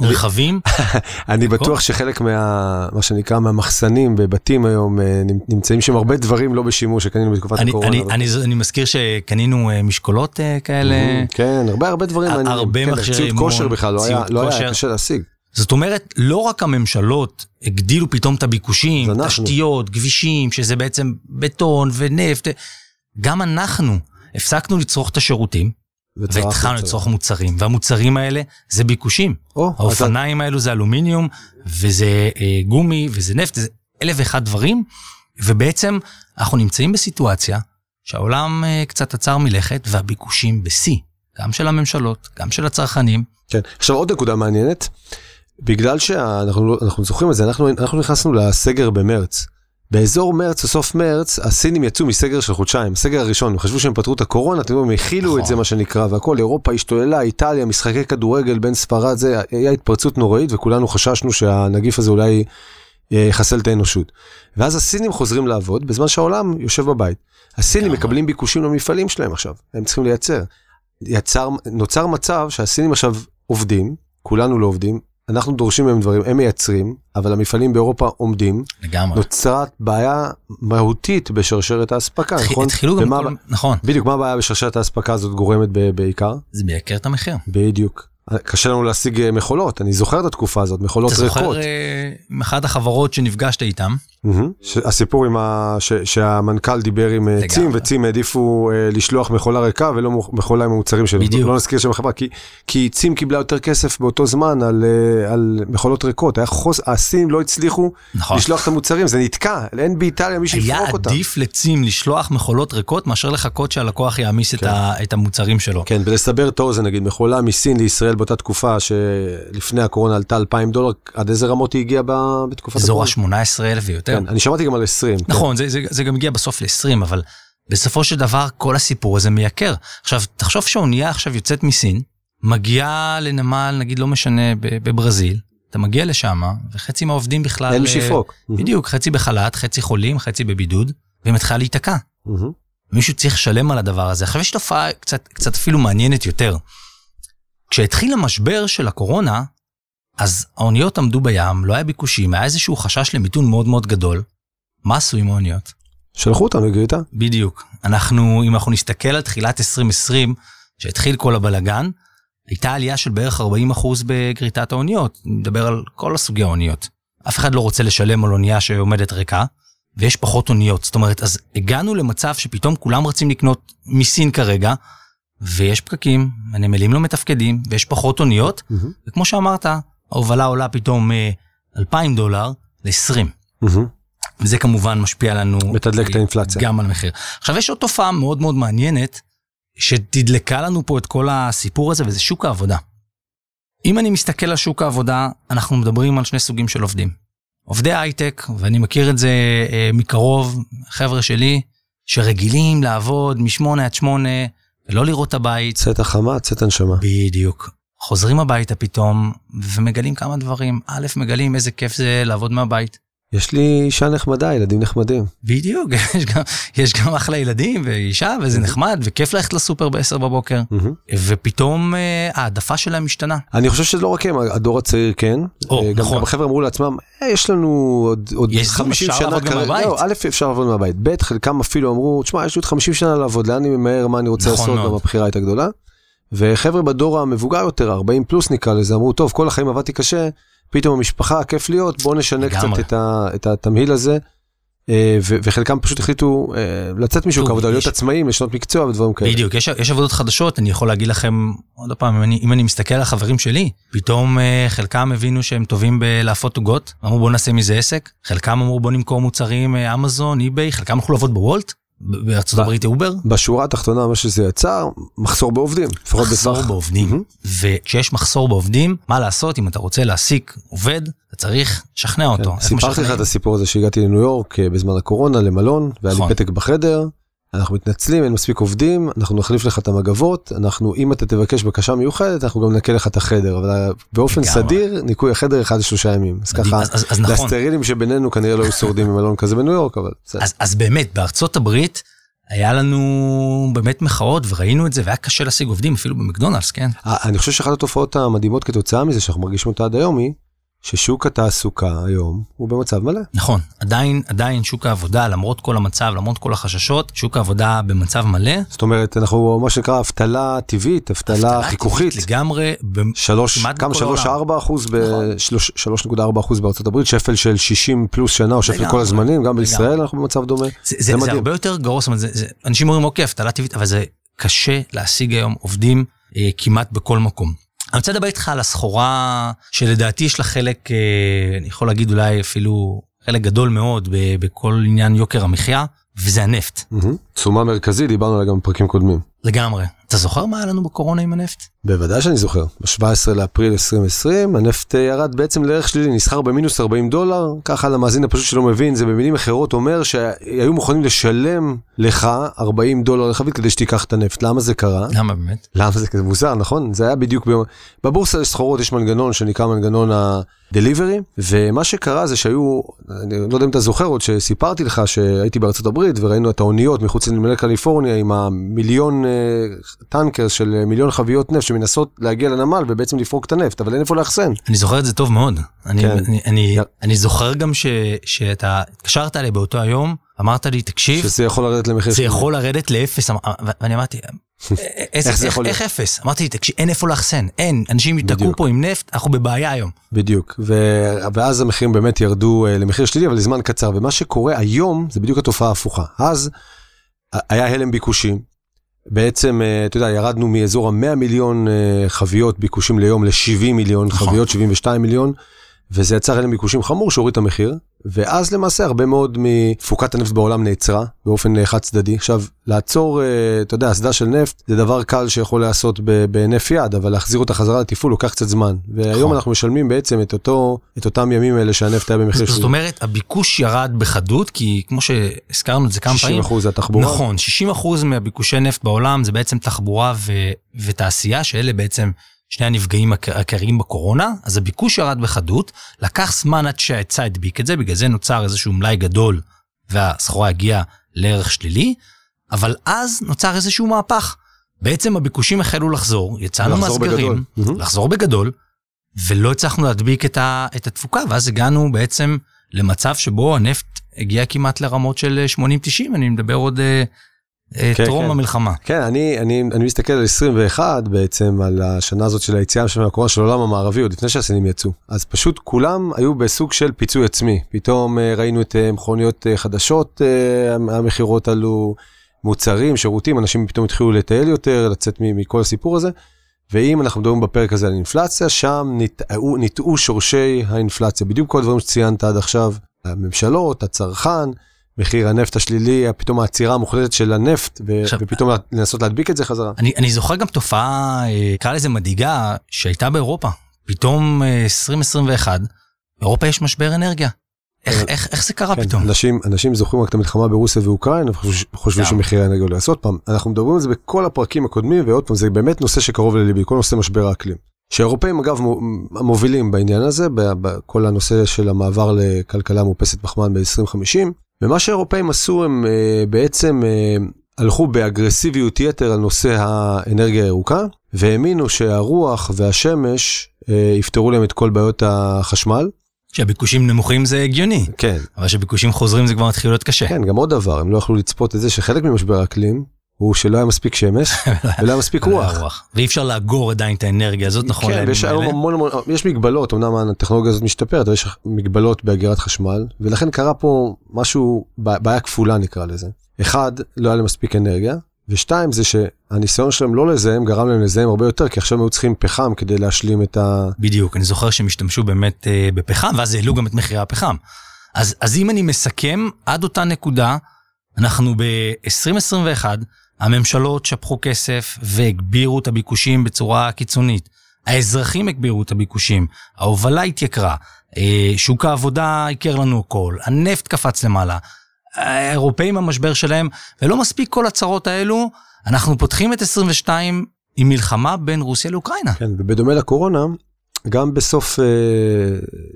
[SPEAKER 3] רכבים. [LAUGHS]
[SPEAKER 2] אני בטוח שחלק מה... מה שנקרא מהמחסנים בבתים היום אה, נמצאים שם הרבה דברים לא בשימוש שקנינו בתקופת
[SPEAKER 3] אני,
[SPEAKER 2] הקורונה.
[SPEAKER 3] אני, אני, אני מזכיר שקנינו אה, משקולות אה, כאלה.
[SPEAKER 2] כן, הרבה הרבה דברים.
[SPEAKER 3] הרבה
[SPEAKER 2] כן,
[SPEAKER 3] מכשירי
[SPEAKER 2] ציוד כושר בכלל, לא היה, לא היה. קשה להשיג.
[SPEAKER 3] זאת אומרת, לא רק הממשלות הגדילו פתאום את הביקושים. תשתיות, כבישים, שזה בעצם בטון ונפט, גם אנחנו הפסקנו לצרוך את השירותים, והתחלנו. לצרוך מוצרים, והמוצרים האלה זה ביקושים.
[SPEAKER 2] או, אז
[SPEAKER 3] האופניים האלו זה אלומיניום, וזה אה, גומי, וזה נפט, זה אלף ואחד דברים, ובעצם אנחנו נמצאים בסיטואציה שהעולם אה, קצת עצר מלכת, והביקושים בשיא, גם של הממשלות, גם של הצרכנים.
[SPEAKER 2] כן. עכשיו עוד נקודה מעניינת, בגלל שאנחנו אנחנו זוכרים את זה, אנחנו, אנחנו נכנסנו לסגר במרץ. באזור מרץ או סוף מרץ, הסינים יצאו מסגר של חודשיים, סגר הראשון, הם חשבו שהם פתרו את הקורונה, אתם יודעים, הם הכילו
[SPEAKER 3] נכון.
[SPEAKER 2] את זה מה שנקרא, והכל, אירופה השתוללה, איטליה, משחקי כדורגל בין ספרד, זה היה התפרצות נוראית, וכולנו חששנו שהנגיף הזה אולי אה, יחסל את האנושות. ואז הסינים חוזרים לעבוד, בזמן שהעולם יושב בבית. הסינים. מקבלים ביקושים למפעלים שלהם עכשיו, הם צריכים לייצר. יצר, נוצר מצב שהסינים עכשיו עובדים, כולנו לא עובדים, אנחנו דורשים מהם דברים, הם מייצרים, אבל המפעלים באירופה עומדים,
[SPEAKER 3] לגמרי.
[SPEAKER 2] נוצרת בעיה מהותית בשרשרת האספקה,
[SPEAKER 3] התחיל-
[SPEAKER 2] נכון?
[SPEAKER 3] התחילו גם
[SPEAKER 2] ומה-
[SPEAKER 3] כל... נכון,
[SPEAKER 2] בדיוק, מה הבעיה בשרשרת האספקה הזאת גורמת ב- בעיקר?
[SPEAKER 3] זה מייקר את המחיר.
[SPEAKER 2] בדיוק. קשה לנו להשיג אה, מכולות, אני זוכר את התקופה הזאת, מכולות
[SPEAKER 3] אתה
[SPEAKER 2] ריקות.
[SPEAKER 3] זוכר אה, עם אחת החברות שנפגשת איתם,
[SPEAKER 2] הסיפור עם ה... ש... שהמנכ"ל דיבר עם אה. צים, וצים העדיפו אה, לשלוח מכולה ריקה ולא מכולה עם המוצרים שלו.
[SPEAKER 3] בדיוק.
[SPEAKER 2] לא נזכיר שם חברה, כי, כי צים קיבלה יותר כסף באותו זמן על, אה, על מכולות ריקות. היה חוס... הסינים לא הצליחו
[SPEAKER 3] נכון.
[SPEAKER 2] לשלוח את המוצרים, זה נתקע, אין באיטליה מי
[SPEAKER 3] היה
[SPEAKER 2] שיפרוק אותם.
[SPEAKER 3] עדיף לצים לשלוח מכולות ריקות מאשר לחכות שהלקוח יעמיס את
[SPEAKER 2] כן.
[SPEAKER 3] ה- את המוצרים שלו.
[SPEAKER 2] כן, ולסבר את האוזן, נגיד, מכולה מסין לישראל באותה תקופה שלפני הקורונה עלתה 2,000 דולר, עד איזה רמות היא הגיעה ב- בתקופת
[SPEAKER 3] אזור
[SPEAKER 2] הקורונה?
[SPEAKER 3] ה-18,000 ויותר.
[SPEAKER 2] כן, אני שמעתי גם על 20. כן.
[SPEAKER 3] נכון, זה, זה, זה גם הגיע בסוף ל-20, אבל בסופו של דבר כל הסיפור הזה מייקר. עכשיו, תחשוב שהאונייה עכשיו יוצאת מסין, מגיעה לנמל, נגיד לא משנה, בברזיל, אתה מגיע לשם, וחצי מהעובדים בכלל...
[SPEAKER 2] אין מי
[SPEAKER 3] אה. בדיוק, חצי בחל"ת, חצי חולים, חצי בבידוד, והיא מתחילה להיתקע. מישהו צריך לשלם על הדבר הזה. עכשיו יש תופעה קצת, קצת אפילו מעניינת יותר. כשהתחיל המשבר של הקורונה, אז האוניות עמדו בים, לא היה ביקושים, היה איזשהו חשש למיתון מאוד מאוד גדול. מה עשו עם האוניות?
[SPEAKER 2] שלחו אותם לגריטה.
[SPEAKER 3] בדיוק. אנחנו, אם אנחנו נסתכל על תחילת 2020, שהתחיל כל הבלגן, הייתה עלייה של בערך 40% בגריטת האוניות. אני מדבר על כל הסוגי האוניות. אף אחד לא רוצה לשלם על אונייה שעומדת ריקה, ויש פחות אוניות. זאת אומרת, אז הגענו למצב שפתאום כולם רוצים לקנות מסין כרגע, ויש פקקים, הנמלים לא מתפקדים, ויש פחות אוניות,
[SPEAKER 2] מהמם.
[SPEAKER 3] וכמו שאמרת, ההובלה עולה פתאום מ-2,000 דולר ל-20.
[SPEAKER 2] מהמם.
[SPEAKER 3] וזה כמובן משפיע לנו...
[SPEAKER 2] מתדלק את האינפלציה.
[SPEAKER 3] גם על המחיר. עכשיו, יש עוד תופעה מאוד מאוד מעניינת, שתדלקה לנו פה את כל הסיפור הזה, וזה שוק העבודה. אם אני מסתכל על שוק העבודה, אנחנו מדברים על שני סוגים של עובדים. עובדי הייטק, ואני מכיר את זה אה, מקרוב, חבר'ה שלי, שרגילים לעבוד משמונה עד שמונה, ולא לראות את הבית.
[SPEAKER 2] צאת החמה, צאת הנשמה.
[SPEAKER 3] בדיוק. חוזרים הביתה פתאום, ומגלים כמה דברים. א', מגלים איזה כיף זה לעבוד מהבית.
[SPEAKER 2] יש לי אישה נחמדה, ילדים נחמדים.
[SPEAKER 3] בדיוק, [LAUGHS] יש גם, יש גם אחלה ילדים ואישה, וזה נחמד, וכיף ללכת לסופר ב-10 בבוקר.
[SPEAKER 2] מהמם.
[SPEAKER 3] ופתאום אה, העדפה שלהם משתנה.
[SPEAKER 2] אני חושב שזה לא רק הם, הדור הצעיר כן.
[SPEAKER 3] או,
[SPEAKER 2] אה, גם
[SPEAKER 3] נכון.
[SPEAKER 2] גם החבר'ה אמרו לעצמם, "אה, יש לנו עוד, עוד
[SPEAKER 3] יש זום,
[SPEAKER 2] 50
[SPEAKER 3] אפשר
[SPEAKER 2] שנה
[SPEAKER 3] לעבוד גם
[SPEAKER 2] כרגע."
[SPEAKER 3] מהבית.
[SPEAKER 2] לא, א', אפשר לעבוד מהבית. ב', חלקם אפילו אמרו, תשמע, יש לי עוד 50 שנה לעבוד, לאן אני ממהר, מה אני רוצה
[SPEAKER 3] נכון
[SPEAKER 2] לעשות. גם הבחירה הייתה גדולה. וחבר'ה בדור המבוגר יותר, 40 פלוס נקרא לזה, אמרו, טוב, כל החיים עבדתי קשה, פתאום המשפחה, כיף להיות, בואו נשנה
[SPEAKER 3] לגמרי.
[SPEAKER 2] קצת את, ה, את התמהיל הזה. אה, ו- וחלקם פשוט החליטו אה, לצאת משוק העבודה, להיות עצמאים, לשנות מקצוע ודברים כאלה.
[SPEAKER 3] בדיוק, יש, יש עבודות חדשות, אני יכול להגיד לכם, עוד פעם, אם אני, אם אני מסתכל על החברים שלי, פתאום אה, חלקם הבינו שהם טובים בלהפות עוגות, אמרו בוא נעשה מזה עסק, חלקם אמרו בוא נמכור מוצרים, אמזון, eBay, חלקם הלכו לעבוד בוולט, בארצות הברית אובר,
[SPEAKER 2] בשורה התחתונה, מה שזה יצר, מחסור בעובדים.
[SPEAKER 3] מחסור בעובדים. וכשיש מחסור בעובדים, מה לעשות אם אתה רוצה להעסיק עובד, אתה צריך לשכנע אותו.
[SPEAKER 2] כן, סיפרתי לך? את הסיפור הזה שהגעתי לניו יורק אה, בזמן הקורונה למלון, והיה לי
[SPEAKER 3] נכון.
[SPEAKER 2] פתק בחדר, אנחנו מתנצלים, אין מספיק עובדים, אנחנו נחליף לך את המגבות, אנחנו, אם אתה תבקש בקשה מיוחדת, אנחנו גם נקה לך את החדר, אבל באופן
[SPEAKER 3] לגמרי.
[SPEAKER 2] סדיר, ניקוי החדר אחד לשלושה ימים. אז. ככה,
[SPEAKER 3] נכון,
[SPEAKER 2] לסטרילים שבינינו כנראה לא היו שורדים במלון כזה בניו יורק, אבל בסדר.
[SPEAKER 3] אז, אז באמת, בארצות הברית, היה לנו באמת מחאות וראינו את זה והיה קשה להשיג עובדים אפילו במקדונלדס, כן?
[SPEAKER 2] אה, אני חושב שאחת התופעות המדהימות כתוצאה מזה שאנחנו מרגישים אותה עד היום היא ששוק התעסוקה היום הוא במצב מלא.
[SPEAKER 3] נכון, עדיין, עדיין שוק העבודה, למרות כל המצב, למרות כל החששות, שוק העבודה במצב מלא.
[SPEAKER 2] זאת אומרת, אנחנו מה שנקרא אבטלה טבעית, אבטלה חיכוכית.
[SPEAKER 3] לגמרי,
[SPEAKER 2] שלוש, כמה? שלוש ארבע אחוז, שלוש נקודה ארבע אחוז בארצות הברית, שפל של 60 פלוס שנה או שפל כל הזמנים, גם בישראל אנחנו במצב דומה.
[SPEAKER 3] זה, זה, זה, זה הרבה יותר גרוע, זאת אומרת, זה, זה, אנשים אומרים אוקיי, אבטלה טבעית, אבל זה קשה להשיג היום עובדים אה, כמעט בכל מקום. אני רוצה לדבר איתך על הסחורה שלדעתי יש לה חלק, אה, אני יכול להגיד אולי אפילו חלק גדול מאוד בכל עניין יוקר המחיה, וזה הנפט.
[SPEAKER 2] תשומה מרכזית, דיברנו עליה גם בפרקים קודמים.
[SPEAKER 3] לגמרי. אתה זוכר מה היה לנו בקורונה עם הנפט?
[SPEAKER 2] בוודאי שאני זוכר. ב-17 לאפריל 2020 הנפט אה, ירד בעצם לערך שלילי, נסחר במינוס 40 דולר, ככה למאזין הפשוט שלא מבין, זה במילים אחרות אומר שהיו מוכנים לשלם לך 40 דולר לחבית כדי שתיקח את הנפט. למה זה קרה?
[SPEAKER 3] למה באמת?
[SPEAKER 2] למה זה כזה מוזר, נכון? זה היה בדיוק ביום... בבורסה לסחורות יש מנגנון שנקרא מנגנון ה-delivery, ומה שקרה זה שהיו, אני לא יודע אם אתה זוכר עוד שסיפרתי לך שהייתי בארצות הברית וראינו את האוניות מחוץ לנמלי קליפורניה עם המיליון אה, טנקר של מיליון חביות נפט שמנסות להגיע לנמל ובעצם לפרוק את הנפט, אבל אין איפה לאחסן.
[SPEAKER 3] אני זוכר את זה טוב מאוד. אני, כן. אני, אני, אני זוכר גם ש, שאתה התקשרת אליי באותו היום, אמרת לי, תקשיב,
[SPEAKER 2] שזה יכול לרדת למחיר
[SPEAKER 3] זה יכול לרדת לאפס, ואני אמרתי, איך זה יכול להיות? איך אפס? אמרתי לי, תקשיב, אין איפה לאחסן, אין, אנשים ייתקעו פה עם נפט, אנחנו בבעיה היום.
[SPEAKER 2] בדיוק, ו... ואז המחירים באמת ירדו למחיר שלילי, אבל לזמן קצר, ומה שקורה היום זה בדיוק התופעה ההפוכה. אז היה הלם ביקושים, בעצם, אה, אתה יודע, ירדנו מאזור ה-100 מיליון אה, חביות ביקושים ליום ל-70 מיליון נכון. חביות, 72 מיליון, וזה יצר הלם ביקושים חמור שהוריד את המחיר. ואז למעשה הרבה מאוד מתפוקת הנפט בעולם נעצרה באופן אה, חד צדדי. עכשיו, לעצור, אה, אתה יודע, אסדה של נפט זה דבר קל שיכול להיעשות בהינף יד, אבל להחזיר אותה חזרה לתפעול לוקח קצת זמן. והיום נכון. אנחנו משלמים בעצם את, אותו, את אותם ימים האלה שהנפט היה במחיר
[SPEAKER 3] שלו. זאת אומרת, הביקוש ירד בחדות, כי כמו שהזכרנו את זה כמה 60 פעמים.
[SPEAKER 2] 60% זה התחבורה.
[SPEAKER 3] נכון, 60% מהביקושי נפט בעולם זה בעצם תחבורה ו, ותעשייה, שאלה בעצם שני הנפגעים העיקריים בקורונה, אז הביקוש ירד בחדות, לקח זמן עד שההיצע הדביק את זה, בגלל זה נוצר איזשהו מלאי גדול והסחורה הגיעה לערך שלילי, אבל אז נוצר איזשהו מהפך. בעצם הביקושים החלו לחזור, יצאנו מהסגרים, בגדול. לחזור בגדול, ולא הצלחנו להדביק את, ה, את התפוקה, ואז הגענו בעצם למצב שבו הנפט הגיע כמעט לרמות של 80-90, אני מדבר עוד אה, כן, טרום כן. המלחמה.
[SPEAKER 2] כן, אני, אני, אני מסתכל על 21 בעצם, על השנה הזאת של היציאה של הקורונה של העולם המערבי, עוד לפני שהסינים יצאו. אז פשוט כולם היו בסוג של פיצוי עצמי. פתאום אה, ראינו את אה, מכוניות חדשות, המכירות עלו, מוצרים, שירותים, אנשים פתאום התחילו לטייל יותר, לצאת מכל הסיפור הזה. ואם אנחנו מדברים בפרק הזה על אינפלציה, שם נטעו, נטעו שורשי האינפלציה. בדיוק כל הדברים שציינת עד עכשיו, הממשלות, הצרכן. מחיר הנפט השלילי, פתאום העצירה המוחלטת של הנפט, ו- עכשיו, ופתאום לנסות להדביק את זה חזרה.
[SPEAKER 3] אני, אני זוכר גם תופעה, אה, נקרא לזה מדאיגה, שהייתה באירופה. פתאום 2021, אה, באירופה יש משבר אנרגיה. איך, איך, איך זה קרה כן, פתאום?
[SPEAKER 2] אנשים, אנשים זוכרים רק את המלחמה ברוסיה ואוקראינה וחושבים שמחיר האנרגיה עולה. אז עוד פעם, אנחנו מדברים על זה בכל הפרקים הקודמים, ועוד פעם, זה באמת נושא שקרוב לליבי, כל נושא משבר האקלים. שהאירופאים אגב המובילים בעניין הזה, בכל הנושא של המעבר לכלכלה מאופסת פחמן ב-2050, ומה שהאירופאים עשו הם uh, בעצם uh, הלכו באגרסיביות יתר על נושא האנרגיה הירוקה, והאמינו שהרוח והשמש uh, יפתרו להם את כל בעיות החשמל.
[SPEAKER 3] כשהביקושים נמוכים זה הגיוני.
[SPEAKER 2] כן.
[SPEAKER 3] אבל כשביקושים חוזרים זה כבר מתחיל להיות קשה.
[SPEAKER 2] כן, גם עוד דבר, הם לא יכלו לצפות את זה שחלק ממשבר האקלים הוא שלא היה מספיק שמש [LAUGHS] ולא היה מספיק רוח.
[SPEAKER 3] ואי אפשר לאגור עדיין את האנרגיה הזאת נכון.
[SPEAKER 2] כן, יש היום המון המון, יש מגבלות, אמנם הטכנולוגיה הזאת משתפרת, אבל יש מגבלות באגירת חשמל, ולכן קרה פה משהו, בעיה כפולה נקרא לזה. אחד, לא היה להם מספיק אנרגיה, ושתיים זה שהניסיון שלהם לא לזהם גרם להם לזהם הרבה יותר, כי עכשיו הם היו צריכים פחם כדי להשלים את ה...
[SPEAKER 3] בדיוק, אני זוכר שהם השתמשו באמת אה, בפחם, ואז העלו גם את מחירי הפחם. אז, אז אם אני מסכם, עד אותה נקודה, אנחנו ב-2021, הממשלות שפכו כסף והגבירו את הביקושים בצורה קיצונית. האזרחים הגבירו את הביקושים, ההובלה התייקרה, אה, שוק העבודה עיקר לנו הכל, הנפט קפץ למעלה, האירופאים המשבר שלהם, ולא מספיק כל הצרות האלו, אנחנו פותחים את 22 עם מלחמה בין רוסיה לאוקראינה.
[SPEAKER 2] כן, ובדומה לקורונה, גם בסוף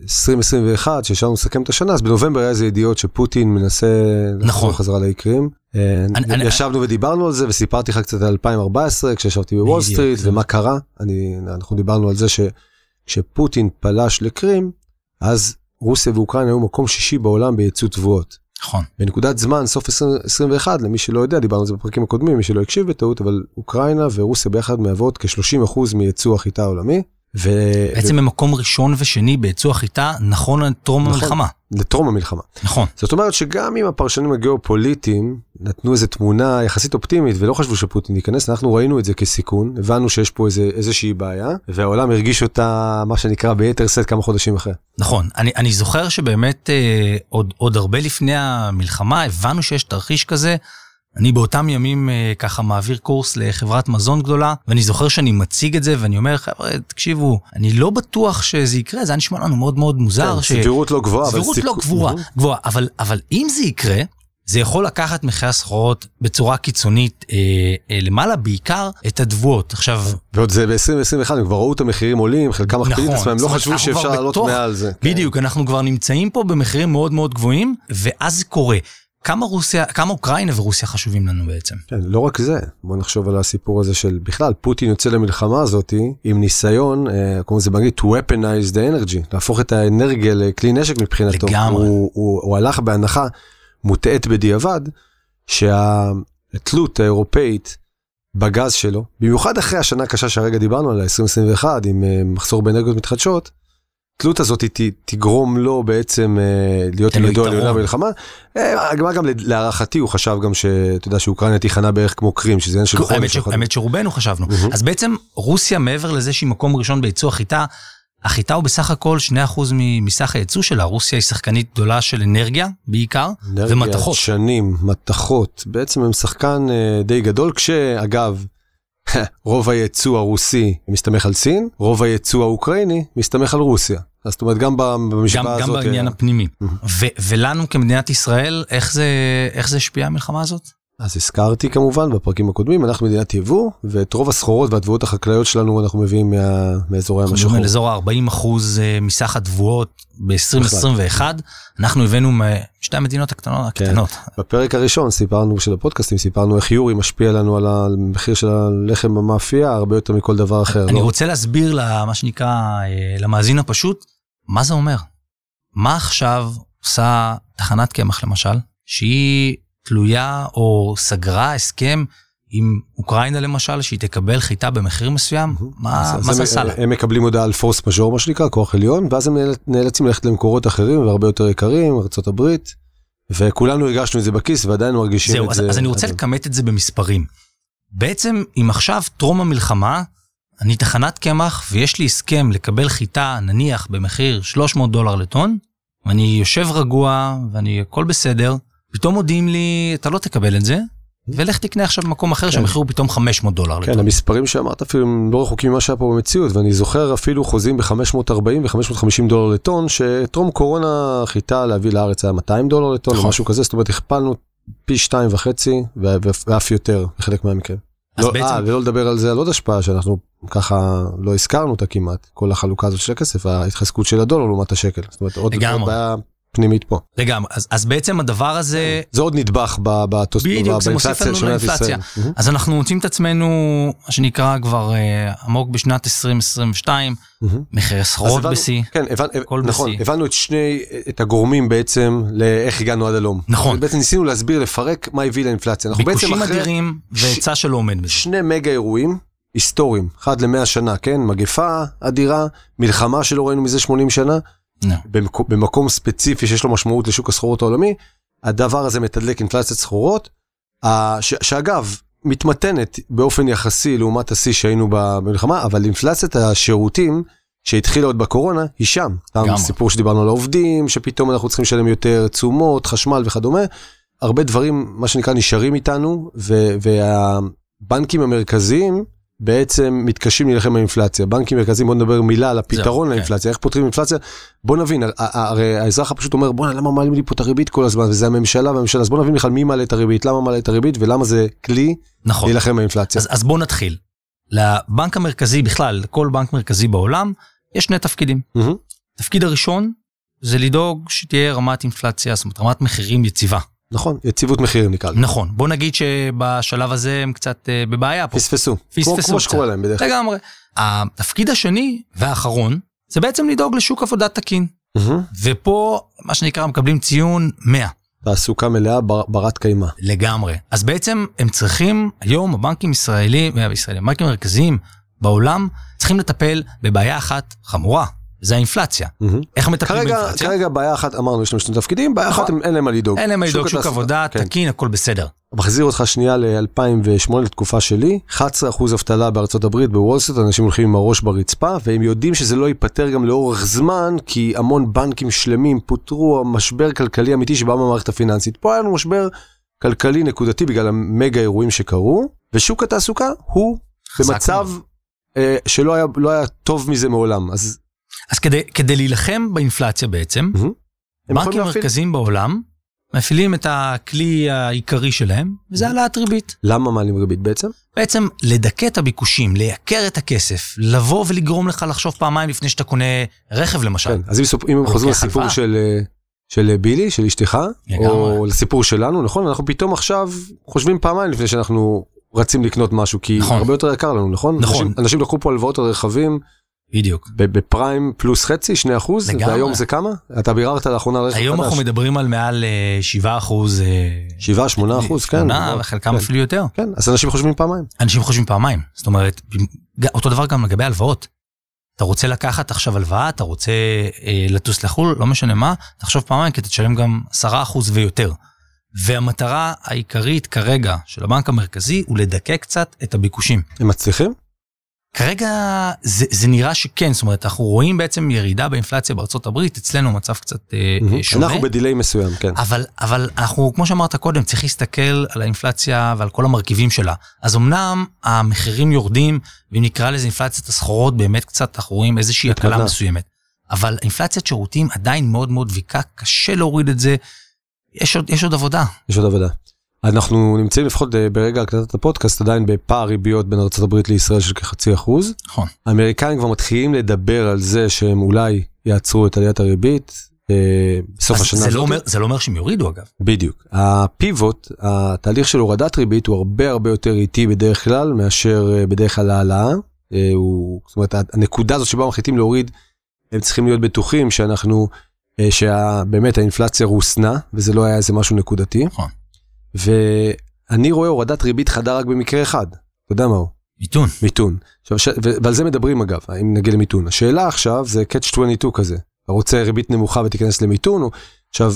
[SPEAKER 2] 2021, כשישבנו לסכם את השנה, אז בנובמבר היה איזה ידיעות שפוטין מנסה
[SPEAKER 3] נכון.
[SPEAKER 2] לחזור חזרה לאיקרים.
[SPEAKER 3] אני- אני-
[SPEAKER 2] ישבנו ודיברנו על זה וסיפרתי לך קצת על 2014 כשישבתי בוול. סטריט ומה קרה. אני, אנחנו דיברנו על זה שכשפוטין פלש לקרים, אז רוסיה ואוקראינה היו מקום שישי בעולם בייצוא תבואות.
[SPEAKER 3] נכון.
[SPEAKER 2] בנקודת זמן, סוף 2021, למי שלא יודע, דיברנו על זה בפרקים הקודמים, מי שלא הקשיב בטעות, אבל אוקראינה ורוסיה ביחד מהוות כ-30% מייצוא החיטה העולמי. ו...
[SPEAKER 3] בעצם הם מקום ראשון ושני בייצוא החיטה, נכון לטרום
[SPEAKER 2] נכון.
[SPEAKER 3] המלחמה.
[SPEAKER 2] לטרום המלחמה.
[SPEAKER 3] נכון.
[SPEAKER 2] זאת אומרת שגם אם הפרשנים הגיאופוליטיים נתנו איזה תמונה יחסית אופטימית ולא חשבו שפוטין ייכנס, אנחנו ראינו את זה כסיכון, הבנו שיש פה איזה, איזושהי בעיה, והעולם הרגיש אותה, מה שנקרא, ביתר שאת כמה חודשים אחרי.
[SPEAKER 3] נכון, אני, אני זוכר שבאמת אה, עוד, עוד הרבה לפני המלחמה הבנו שיש תרחיש כזה. אני באותם ימים אה, ככה מעביר קורס לחברת מזון גדולה, ואני זוכר שאני מציג את זה ואני אומר, חבר'ה, תקשיבו, אני לא בטוח שזה יקרה, זה היה נשמע לנו מאוד מאוד מוזר.
[SPEAKER 2] כן, סבירות לא גבוהה, אבל
[SPEAKER 3] סבירות
[SPEAKER 2] סיכו-
[SPEAKER 3] לא גבוהה. גבוהה, אבל, אבל אם זה יקרה, זה יכול לקחת מחירי הסחורות בצורה קיצונית אה, אה, למעלה, בעיקר את התבואות. עכשיו,
[SPEAKER 2] ועוד זה ב-2021, הם כבר ראו את המחירים עולים, חלקם מכפילים את
[SPEAKER 3] נכון,
[SPEAKER 2] עצמם, הם לא חשבו שאפשר לעלות
[SPEAKER 3] בתוך-
[SPEAKER 2] מעל זה. כן.
[SPEAKER 3] בדיוק, אנחנו כבר נמצאים פה במחירים מאוד מאוד גבוהים, ואז זה קורה. כמה רוסיה, כמה אוקראינה ורוסיה חשובים לנו בעצם?
[SPEAKER 2] כן, לא רק זה, בוא נחשוב על הסיפור הזה של בכלל, פוטין יוצא למלחמה הזאת עם ניסיון, אה, קוראים לזה באנגלית to weaponize the energy, להפוך את האנרגיה לכלי נשק מבחינתו.
[SPEAKER 3] לגמרי.
[SPEAKER 2] הוא, הוא, הוא הלך בהנחה מוטעית בדיעבד, שהתלות האירופאית בגז שלו, במיוחד אחרי השנה הקשה שהרגע דיברנו עליה, 2021, עם אה, מחסור באנרגיות מתחדשות, התלות הזאת ת, תגרום לו בעצם אה, להיות ידו על
[SPEAKER 3] יתרון.
[SPEAKER 2] יונה במלחמה. אה, גם, גם להערכתי הוא חשב גם שאתה יודע שאוקראינה תיכנע בערך כמו קרים, שזה עניין של חודש.
[SPEAKER 3] האמת שרובנו חשבנו. אז בעצם רוסיה, מעבר לזה שהיא מקום ראשון בייצוא החיטה, החיטה הוא בסך הכל 2% מ- מסך הייצוא שלה. רוסיה היא שחקנית גדולה של אנרגיה, בעיקר,
[SPEAKER 2] אנרגיה,
[SPEAKER 3] ומתכות.
[SPEAKER 2] דשנים, מתכות, בעצם הם שחקן אה, די גדול, כשאגב, [LAUGHS] רוב הייצוא הרוסי מסתמך על סין, רוב הייצוא האוקראיני מסתמך על רוסיה. אז זאת אומרת, גם במשוואה
[SPEAKER 3] גם,
[SPEAKER 2] הזאת...
[SPEAKER 3] גם בעניין
[SPEAKER 2] אה,
[SPEAKER 3] הפנימי. ו- ולנו כמדינת ישראל, איך זה, איך זה השפיע המלחמה הזאת?
[SPEAKER 2] אז הזכרתי כמובן בפרקים הקודמים, אנחנו מדינת יבוא, ואת רוב הסחורות והתבואות החקלאיות שלנו אנחנו מביאים מה, מאזורי ים
[SPEAKER 3] אנחנו. מדברים על אזור ה-40 אחוז אה, מסך התבואות ב-2021. אנחנו הבאנו משתי המדינות הקטנות.
[SPEAKER 2] כן.
[SPEAKER 3] הקטנות.
[SPEAKER 2] בפרק הראשון סיפרנו, של הפודקאסטים, סיפרנו איך יורי משפיע לנו על המחיר של הלחם במאפייה הרבה יותר מכל דבר אחר.
[SPEAKER 3] אני
[SPEAKER 2] לא?
[SPEAKER 3] רוצה להסביר למה שנקרא, אה, למאזין הפשוט, מה זה אומר. מה עכשיו עושה תחנת קמח למשל, שהיא תלויה או סגרה הסכם עם אוקראינה למשל, שהיא תקבל חיטה במחיר מסוים? מה זה עשה לה?
[SPEAKER 2] הם מקבלים הודעה על פורס מז'ור, מה שנקרא, כוח עליון, ואז הם נאל- נאלצים ללכת למקורות אחרים והרבה יותר יקרים, ארה"ב, וכולנו הרגשנו את זה בכיס ועדיין מרגישים
[SPEAKER 3] זהו,
[SPEAKER 2] את
[SPEAKER 3] אז,
[SPEAKER 2] זה.
[SPEAKER 3] אז אני רוצה לכמת את זה במספרים. בעצם, אם עכשיו, טרום המלחמה, אני תחנת קמח ויש לי הסכם לקבל חיטה, נניח, במחיר 300 דולר לטון, ואני יושב רגוע ואני, הכל בסדר, פתאום מודיעים לי, אתה לא תקבל את זה, ולך תקנה עכשיו במקום אחר שהמחיר הוא פתאום 500 דולר
[SPEAKER 2] כן,
[SPEAKER 3] לטון.
[SPEAKER 2] המספרים שאמרת אפילו הם לא רחוקים ממה שהיה פה במציאות, ואני זוכר אפילו חוזים ב-540 ו-550 דולר לטון, שטרום קורונה חיטה להביא לארץ היה 200 דולר לטון או
[SPEAKER 3] נכון.
[SPEAKER 2] משהו כזה, זאת אומרת הכפלנו פי שתיים וחצי ואף יותר בחלק מהמקרים. לא,
[SPEAKER 3] בעצם-
[SPEAKER 2] אה, ולא לדבר על זה על עוד השפעה שאנחנו ככה לא הזכרנו אותה כמעט, כל החלוקה הזאת של הכסף, ההתחזקות של הדולר לעומת השקל, זאת אומרת עוד. עוד בעיה פנימית פה.
[SPEAKER 3] לגמרי, אז, אז בעצם הדבר הזה,
[SPEAKER 2] זה עוד נדבך ב- בתוס-
[SPEAKER 3] בדיוק, זה מוסיף
[SPEAKER 2] באינפלציה
[SPEAKER 3] לנו לאינפלציה. אז אנחנו מוצאים את עצמנו, מה שנקרא כבר אה, עמוק בשנת 2022,
[SPEAKER 2] מהמם.
[SPEAKER 3] מחירי סחורות בשיא.
[SPEAKER 2] כן, הבנ...
[SPEAKER 3] הכל
[SPEAKER 2] נכון,
[SPEAKER 3] בשיא.
[SPEAKER 2] הבנו את שני, את הגורמים בעצם לאיך הגענו עד הלום.
[SPEAKER 3] נכון.
[SPEAKER 2] בעצם ניסינו להסביר, לפרק מה הביא לאינפלציה. אנחנו בעצם
[SPEAKER 3] ביקושים
[SPEAKER 2] אחרי
[SPEAKER 3] אדירים והיצע שלא עומד בזה.
[SPEAKER 2] שני מגה אירועים היסטוריים, אחד למאה שנה, כן? מגפה אדירה, מלחמה שלא ראינו מזה 80 שנה. במקום, במקום ספציפי שיש לו משמעות לשוק הסחורות העולמי, הדבר הזה מתדלק אינפלציית סחורות, ש, שאגב, מתמתנת באופן יחסי לעומת השיא שהיינו במלחמה, אבל אינפלציית השירותים שהתחילה עוד בקורונה, היא שם. גם
[SPEAKER 3] לגמרי.
[SPEAKER 2] סיפור שדיברנו על העובדים, שפתאום אנחנו צריכים לשלם יותר תשומות, חשמל וכדומה. הרבה דברים, מה שנקרא, נשארים איתנו, והבנקים המרכזיים בעצם מתקשים להילחם באינפלציה. בנקים מרכזיים, בוא נדבר מילה על הפתרון
[SPEAKER 3] כן.
[SPEAKER 2] לאינפלציה, איך פותרים אינפלציה. בוא נבין, הרי האזרח הפשוט אומר, בוא'נה, למה מעלים לי פה את הריבית כל הזמן, וזה הממשלה והממשלה, אז בוא נבין בכלל מי מעלה את הריבית, למה מעלה את הריבית, ולמה זה כלי
[SPEAKER 3] נכון.
[SPEAKER 2] להילחם באינפלציה.
[SPEAKER 3] אז, אז בואו נתחיל. לבנק המרכזי בכלל, לכל בנק מרכזי בעולם, יש שני תפקידים.
[SPEAKER 2] מהמם.
[SPEAKER 3] התפקיד הראשון זה לדאוג שתהיה רמת אינפלציה, זאת אומרת רמת מחירים יציבה.
[SPEAKER 2] נכון, יציבות מחירים נקרא לזה.
[SPEAKER 3] נכון, בוא נגיד שבשלב הזה הם קצת אה, בבעיה פה.
[SPEAKER 2] פספסו.
[SPEAKER 3] פספסו
[SPEAKER 2] כמו- כמו
[SPEAKER 3] קצת.
[SPEAKER 2] שקורה להם בדרך כלל.
[SPEAKER 3] לגמרי. התפקיד השני והאחרון זה בעצם לדאוג לשוק עבודה תקין. ופה מה שנקרא מקבלים ציון 100
[SPEAKER 2] תעסוקה מלאה בר- ברת קיימא.
[SPEAKER 3] לגמרי. אז בעצם הם צריכים, היום הבנקים ישראלים, אה, ישראלים, הבנקים המרכזיים בעולם צריכים לטפל בבעיה אחת חמורה, זה האינפלציה.
[SPEAKER 2] מהמם.
[SPEAKER 3] איך מטפלים
[SPEAKER 2] כרגע,
[SPEAKER 3] באינפלציה?
[SPEAKER 2] כרגע בעיה אחת, אמרנו, יש להם שני תפקידים, בעיה
[SPEAKER 3] נכון.
[SPEAKER 2] אחת, הם- אין להם מה לדאוג.
[SPEAKER 3] אין להם מה לדאוג, שוק עבודה
[SPEAKER 2] כן.
[SPEAKER 3] תקין, הכל בסדר.
[SPEAKER 2] מחזיר אותך שנייה ל-2008, לתקופה שלי, 11% אבטלה בארצות הברית, בוול סטריט, אנשים הולכים עם הראש ברצפה, והם יודעים שזה לא ייפתר גם לאורך זמן, כי המון בנקים שלמים פוטרו, משבר כלכלי אמיתי שבא מהמערכת הפיננסית. פה היה לנו משבר כלכלי נקודתי בגלל המגה אירועים שקרו, ושוק התעסוקה הוא במצב. אה, שלא היה, לא היה טוב מזה מעולם. אז
[SPEAKER 3] אז כדי, כדי להילחם באינפלציה בעצם, בנקים. מרכזיים בעולם מפעילים את הכלי העיקרי שלהם, וזה העלאת ריבית.
[SPEAKER 2] למה מעלים ריבית בעצם?
[SPEAKER 3] בעצם לדכא את הביקושים, לייקר את הכסף, לבוא ולגרום לך לחשוב פעמיים לפני שאתה קונה רכב למשל.
[SPEAKER 2] כן, אז אם, סופ- אם הם חוזרים לסיפור. של, אה, של בילי, של אשתך. או לסיפור שלנו, נכון? אנחנו פתאום עכשיו חושבים פעמיים לפני שאנחנו רצים לקנות משהו, כי
[SPEAKER 3] נכון.
[SPEAKER 2] הרבה יותר יקר לנו, נכון?
[SPEAKER 3] נכון.
[SPEAKER 2] אנשים, אנשים לקחו פה הלוואות על רכבים
[SPEAKER 3] בדיוק.
[SPEAKER 2] בפריים פלוס חצי, 2 אחוז,
[SPEAKER 3] לגמרי.
[SPEAKER 2] והיום זה כמה? אתה ביררת לאחרונה רכב
[SPEAKER 3] היום אנחנו
[SPEAKER 2] חדש.
[SPEAKER 3] מדברים על מעל אה, 7 אחוז. אה,
[SPEAKER 2] 7, 8 אחוז, כן.
[SPEAKER 3] שמונה. וחלקם
[SPEAKER 2] כן.
[SPEAKER 3] אפילו יותר.
[SPEAKER 2] כן, אז אנשים חושבים פעמיים.
[SPEAKER 3] אנשים חושבים פעמיים. זאת אומרת, אותו דבר גם לגבי הלוואות. אתה רוצה לקחת עכשיו הלוואה, אתה רוצה אה, לטוס לחו"ל, לא משנה מה, תחשוב פעמיים כי אתה תשלם גם 10% ויותר. והמטרה העיקרית כרגע של הבנק המרכזי הוא לדכא קצת את הביקושים.
[SPEAKER 2] הם מצליחים?
[SPEAKER 3] כרגע זה, זה נראה שכן, זאת אומרת, אנחנו רואים בעצם ירידה באינפלציה בארצות הברית, אצלנו מצב קצת אה, שונה.
[SPEAKER 2] אנחנו בדיליי מסוים, כן.
[SPEAKER 3] אבל, אבל אנחנו, כמו שאמרת קודם, צריך להסתכל על האינפלציה ועל כל המרכיבים שלה. אז אמנם המחירים יורדים, ואם נקרא לזה אינפלציית הסחורות, באמת קצת אנחנו רואים איזושהי הקלה. מסוימת. אבל אינפלציית שירותים עדיין מאוד מאוד דביקה, קשה להוריד את זה. יש עוד, יש עוד עבודה.
[SPEAKER 2] יש עוד עבודה. אנחנו נמצאים לפחות אה, ברגע הקלטת הפודקאסט עדיין בפער ריביות בין ארה"ב לישראל של כחצי אחוז.
[SPEAKER 3] נכון.
[SPEAKER 2] האמריקאים כבר מתחילים לדבר על זה שהם אולי יעצרו את עליית הריבית אה, בסוף
[SPEAKER 3] אז
[SPEAKER 2] השנה
[SPEAKER 3] זה
[SPEAKER 2] הזאת.
[SPEAKER 3] לא, אומר, זה לא אומר שהם יורידו אגב.
[SPEAKER 2] בדיוק. הפיבוט, התהליך של הורדת ריבית הוא הרבה הרבה יותר איטי בדרך כלל מאשר אה, בדרך כלל העלאה. אה, הוא, זאת אומרת הנקודה הזאת שבה מחליטים להוריד, הם צריכים להיות בטוחים שאנחנו, אה, שבאמת האינפלציה רוסנה וזה לא היה איזה משהו נקודתי.
[SPEAKER 3] נכון.
[SPEAKER 2] ואני רואה הורדת ריבית חדה רק במקרה אחד. אתה יודע מה הוא?
[SPEAKER 3] מיתון.
[SPEAKER 2] מיתון. עכשיו, ש... ו- ועל זה מדברים אגב, אם נגיע למיתון. השאלה עכשיו זה catch 22 כזה. אתה רוצה ריבית נמוכה ותיכנס למיתון, או... עכשיו,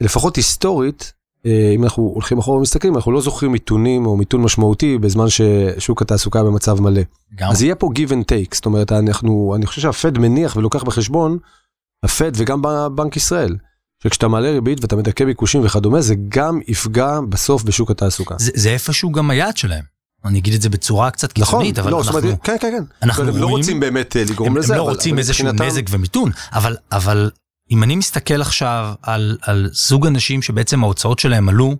[SPEAKER 2] לפחות היסטורית, אה, אם אנחנו הולכים אחורה ומסתכלים, אנחנו לא זוכרים מיתונים או מיתון משמעותי בזמן ששוק התעסוקה במצב מלא.
[SPEAKER 3] גם.
[SPEAKER 2] אז יהיה פה give and take, זאת אומרת, אנחנו, אני חושב שהפד מניח ולוקח בחשבון, הפד וגם בנק ישראל, שכשאתה מעלה ריבית ואתה מדכא ביקושים וכדומה, זה גם יפגע בסוף בשוק התעסוקה.
[SPEAKER 3] זה, זה איפשהו גם היעד שלהם. אני אגיד את זה בצורה קצת
[SPEAKER 2] נכון,
[SPEAKER 3] קיצונית, אבל
[SPEAKER 2] לא,
[SPEAKER 3] אנחנו,
[SPEAKER 2] אומרת, כן, כן, כן.
[SPEAKER 3] אנחנו
[SPEAKER 2] הם לא
[SPEAKER 3] רואים-
[SPEAKER 2] רוצים באמת אה, לגרום
[SPEAKER 3] הם,
[SPEAKER 2] לזה,
[SPEAKER 3] הם לא
[SPEAKER 2] אבל-
[SPEAKER 3] רוצים איזשהו
[SPEAKER 2] מבחינתם-
[SPEAKER 3] נזק ומיתון, אבל, אבל אם אני מסתכל עכשיו על, על זוג אנשים שבעצם ההוצאות שלהם עלו,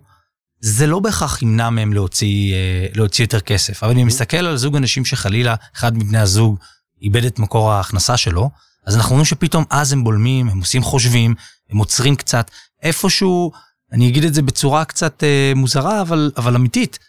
[SPEAKER 3] זה לא בהכרח ימנע מהם להוציא, אה, להוציא יותר כסף. אבל אם אני מסתכל על זוג אנשים שחלילה אחד מבני הזוג איבד את מקור ההכנסה שלו, אז אנחנו רואים שפתאום אז הם בולמים, הם עושים חושבים, הם עוצרים קצת, איפשהו, אני אגיד את זה בצורה קצת אה, מוזרה, אבל, אבל אמיתית,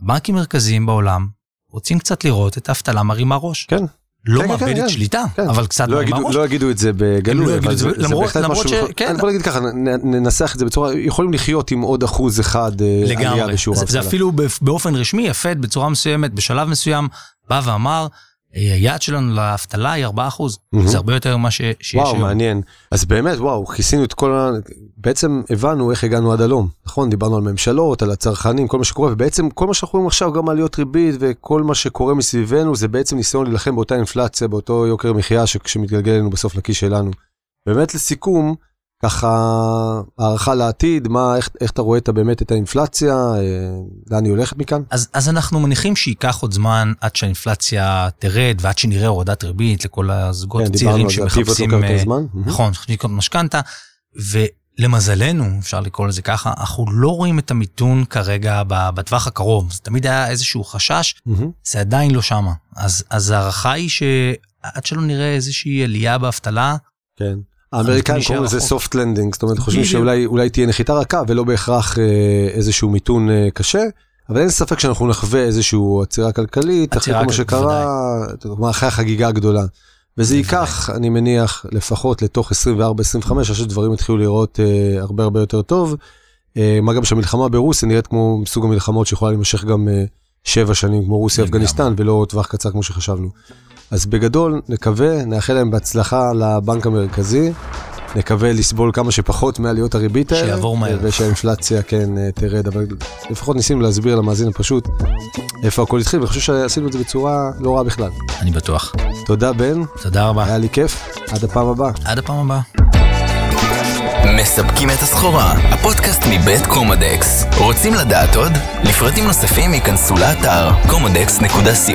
[SPEAKER 3] בנקים מרכזיים בעולם רוצים קצת לראות את האבטלה מרימה ראש.
[SPEAKER 2] כן,
[SPEAKER 3] לא
[SPEAKER 2] כן, כן,
[SPEAKER 3] מאבדת
[SPEAKER 2] כן.
[SPEAKER 3] שליטה,
[SPEAKER 2] כן.
[SPEAKER 3] אבל קצת
[SPEAKER 2] לא
[SPEAKER 3] מרימה
[SPEAKER 2] יגידו-
[SPEAKER 3] ראש.
[SPEAKER 2] לא יגידו את זה בגלוי,
[SPEAKER 3] לא
[SPEAKER 2] אבל
[SPEAKER 3] זה,
[SPEAKER 2] זה זה
[SPEAKER 3] למרות-
[SPEAKER 2] בהחלט
[SPEAKER 3] למרות
[SPEAKER 2] משהו,
[SPEAKER 3] ש- כן.
[SPEAKER 2] אני בוא נגיד ככה, ננסח את זה בצורה, יכולים לחיות עם עוד אחוז אחד אה, עלייה
[SPEAKER 3] לגמרי.
[SPEAKER 2] בשיעור
[SPEAKER 3] זה, זה
[SPEAKER 2] האבטלה.
[SPEAKER 3] אפילו באופ- באופן רשמי, הפד בצורה מסוימת, בשלב מסוים, בא ואמר, "אה, היעד שלנו לאבטלה היא 4%.
[SPEAKER 2] מהמם.
[SPEAKER 3] זה הרבה יותר ממה ש- שיש
[SPEAKER 2] וואו,
[SPEAKER 3] היום.
[SPEAKER 2] מעניין. אז באמת, וואו, כיסינו את כל ה... בעצם הבנו איך הגענו עד הלום. נכון, דיברנו על ממשלות, על הצרכנים, כל מה שקורה, ובעצם כל מה שאנחנו רואים עכשיו, גם עליות ריבית וכל מה שקורה מסביבנו, זה בעצם ניסיון להילחם באותה אינפלציה, באותו יוקר מחיה שמתגלגל אלינו בסוף לכיס שלנו. באמת לסיכום, ככה הערכה לעתיד, מה, איך, איך אתה רואה את, באמת את האינפלציה, אה, לאן היא הולכת מכאן?
[SPEAKER 3] אז, אז אנחנו מניחים שייקח עוד זמן עד שהאינפלציה תרד ועד שנראה הורדת ריבית לכל הזוגות
[SPEAKER 2] כן, דיברנו
[SPEAKER 3] הצעירים
[SPEAKER 2] על זה, הפיבוט
[SPEAKER 3] שמחפשים...
[SPEAKER 2] לוקח יותר
[SPEAKER 3] אה. נכון, צריכים לקנות משכנתה, ולמזלנו, אפשר לקרוא לזה ככה, אנחנו לא רואים את המיתון כרגע בטווח הקרוב. זה תמיד היה איזשהו חשש,
[SPEAKER 2] מהמם.
[SPEAKER 3] זה עדיין לא שמה. אז, אז ההערכה היא עד שלא נראה איזושהי עלייה באבטלה,
[SPEAKER 2] כן. האמריקאים קוראים לזה soft landing, זאת אומרת חושבים. שאולי אולי תהיה נחיתה רכה ולא בהכרח אה, איזשהו מיתון אה, קשה, אבל אין ספק שאנחנו נחווה איזושהי עצירה כלכלית, אחרי
[SPEAKER 3] עצירה
[SPEAKER 2] כל מה
[SPEAKER 3] כל-
[SPEAKER 2] שקרה, אחרי החגיגה הגדולה. וזה ייקח, אני מניח, לפחות לתוך 24-25, עד שדברים יתחילו לראות אה, הרבה הרבה יותר טוב. אה, מה גם שהמלחמה ברוסיה נראית כמו סוג המלחמות שיכולה להימשך גם אה, שבע שנים, כמו רוסיה
[SPEAKER 3] לגמרי.
[SPEAKER 2] אפגניסטן, ולא טווח קצר כמו שחשבנו. אז בגדול, נקווה, נאחל להם בהצלחה לבנק המרכזי, נקווה לסבול כמה שפחות מעליות הריבית האלה.
[SPEAKER 3] שיעבור מהר.
[SPEAKER 2] ושהאינפלציה כן אה, תרד, אבל לפחות ניסינו להסביר למאזין הפשוט איפה הכל התחיל, ואני חושב שעשינו את זה בצורה לא רעה בכלל.
[SPEAKER 3] אני בטוח.
[SPEAKER 2] תודה בן,
[SPEAKER 3] תודה רבה.
[SPEAKER 2] היה לי כיף, עד הפעם הבאה.
[SPEAKER 3] עד הפעם הבאה.
[SPEAKER 1] מספקים את הסחורה, הפודקאסט מבית קומדקס. רוצים לדעת עוד? לפרטים נוספים ייכנסו לאתר comodex.co.il